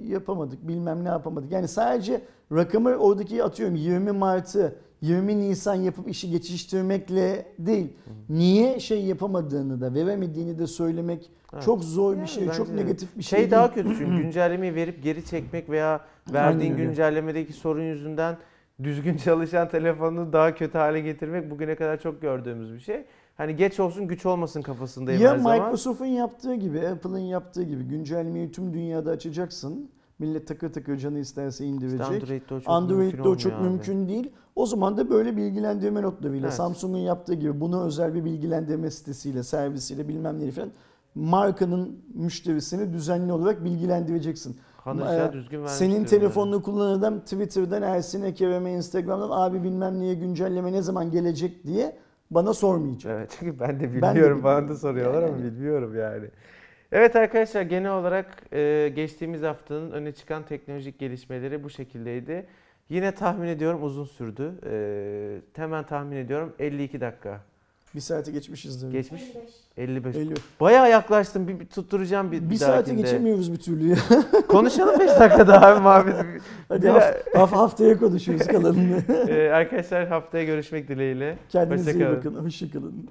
yapamadık bilmem ne yapamadık. Yani sadece rakamı oradaki atıyorum 20 Mart'ı 20 Nisan yapıp işi geçiştirmekle değil. Niye şey yapamadığını da veremediğini de söylemek Evet. çok zor bir Yani şey, çok negatif bir şey. Şey daha değil. kötü çünkü güncellemeyi verip geri çekmek veya Aynen verdiğin öyle. güncellemedeki sorun yüzünden düzgün çalışan telefonunu daha kötü hale getirmek bugüne kadar çok gördüğümüz bir şey. Hani geç olsun güç olmasın kafasındayım Ya her zaman. Microsoft'un yaptığı gibi, Apple'ın yaptığı gibi güncellemeyi tüm dünyada açacaksın. Millet takır takır canı isterse indirecek. İşte Android'de o çok Android'de mümkün o çok mümkün değil. O zaman da böyle bilgilendirme notlarıyla Evet. Samsung'un yaptığı gibi buna özel bir bilgilendirme sitesiyle, servisiyle bilmem ne falan markanın müşterisini düzenli olarak bilgilendireceksin. Ee, düzgün Senin yani. telefonunu kullanan adam Twitter'dan Ersin Kerem'e Instagram'dan abi bilmem neye güncelleme ne zaman gelecek diye bana sormayacak. Evet çünkü ben de de bilmiyorum. bilmiyorum. Bana da soruyorlar ama Yani. bilmiyorum yani. Evet arkadaşlar genel olarak e, geçtiğimiz haftanın öne çıkan teknolojik gelişmeleri bu şekildeydi. Yine tahmin ediyorum uzun sürdü. E, hemen tahmin ediyorum 52 dakika. Bir saate geçmişizdir. Geçmiş 55. 50. Bayağı yaklaştım. Bir, bir tutturacağım bir, Bir, bir saate geçemiyoruz bir türlü ya. Konuşalım 5 dakika daha abi muhabbet. Hadi haft- haf- haftaya konuşuruz kalanını. E, arkadaşlar haftaya görüşmek dileğiyle. Kendinize iyi kalın. bakın. Hoşçakalın.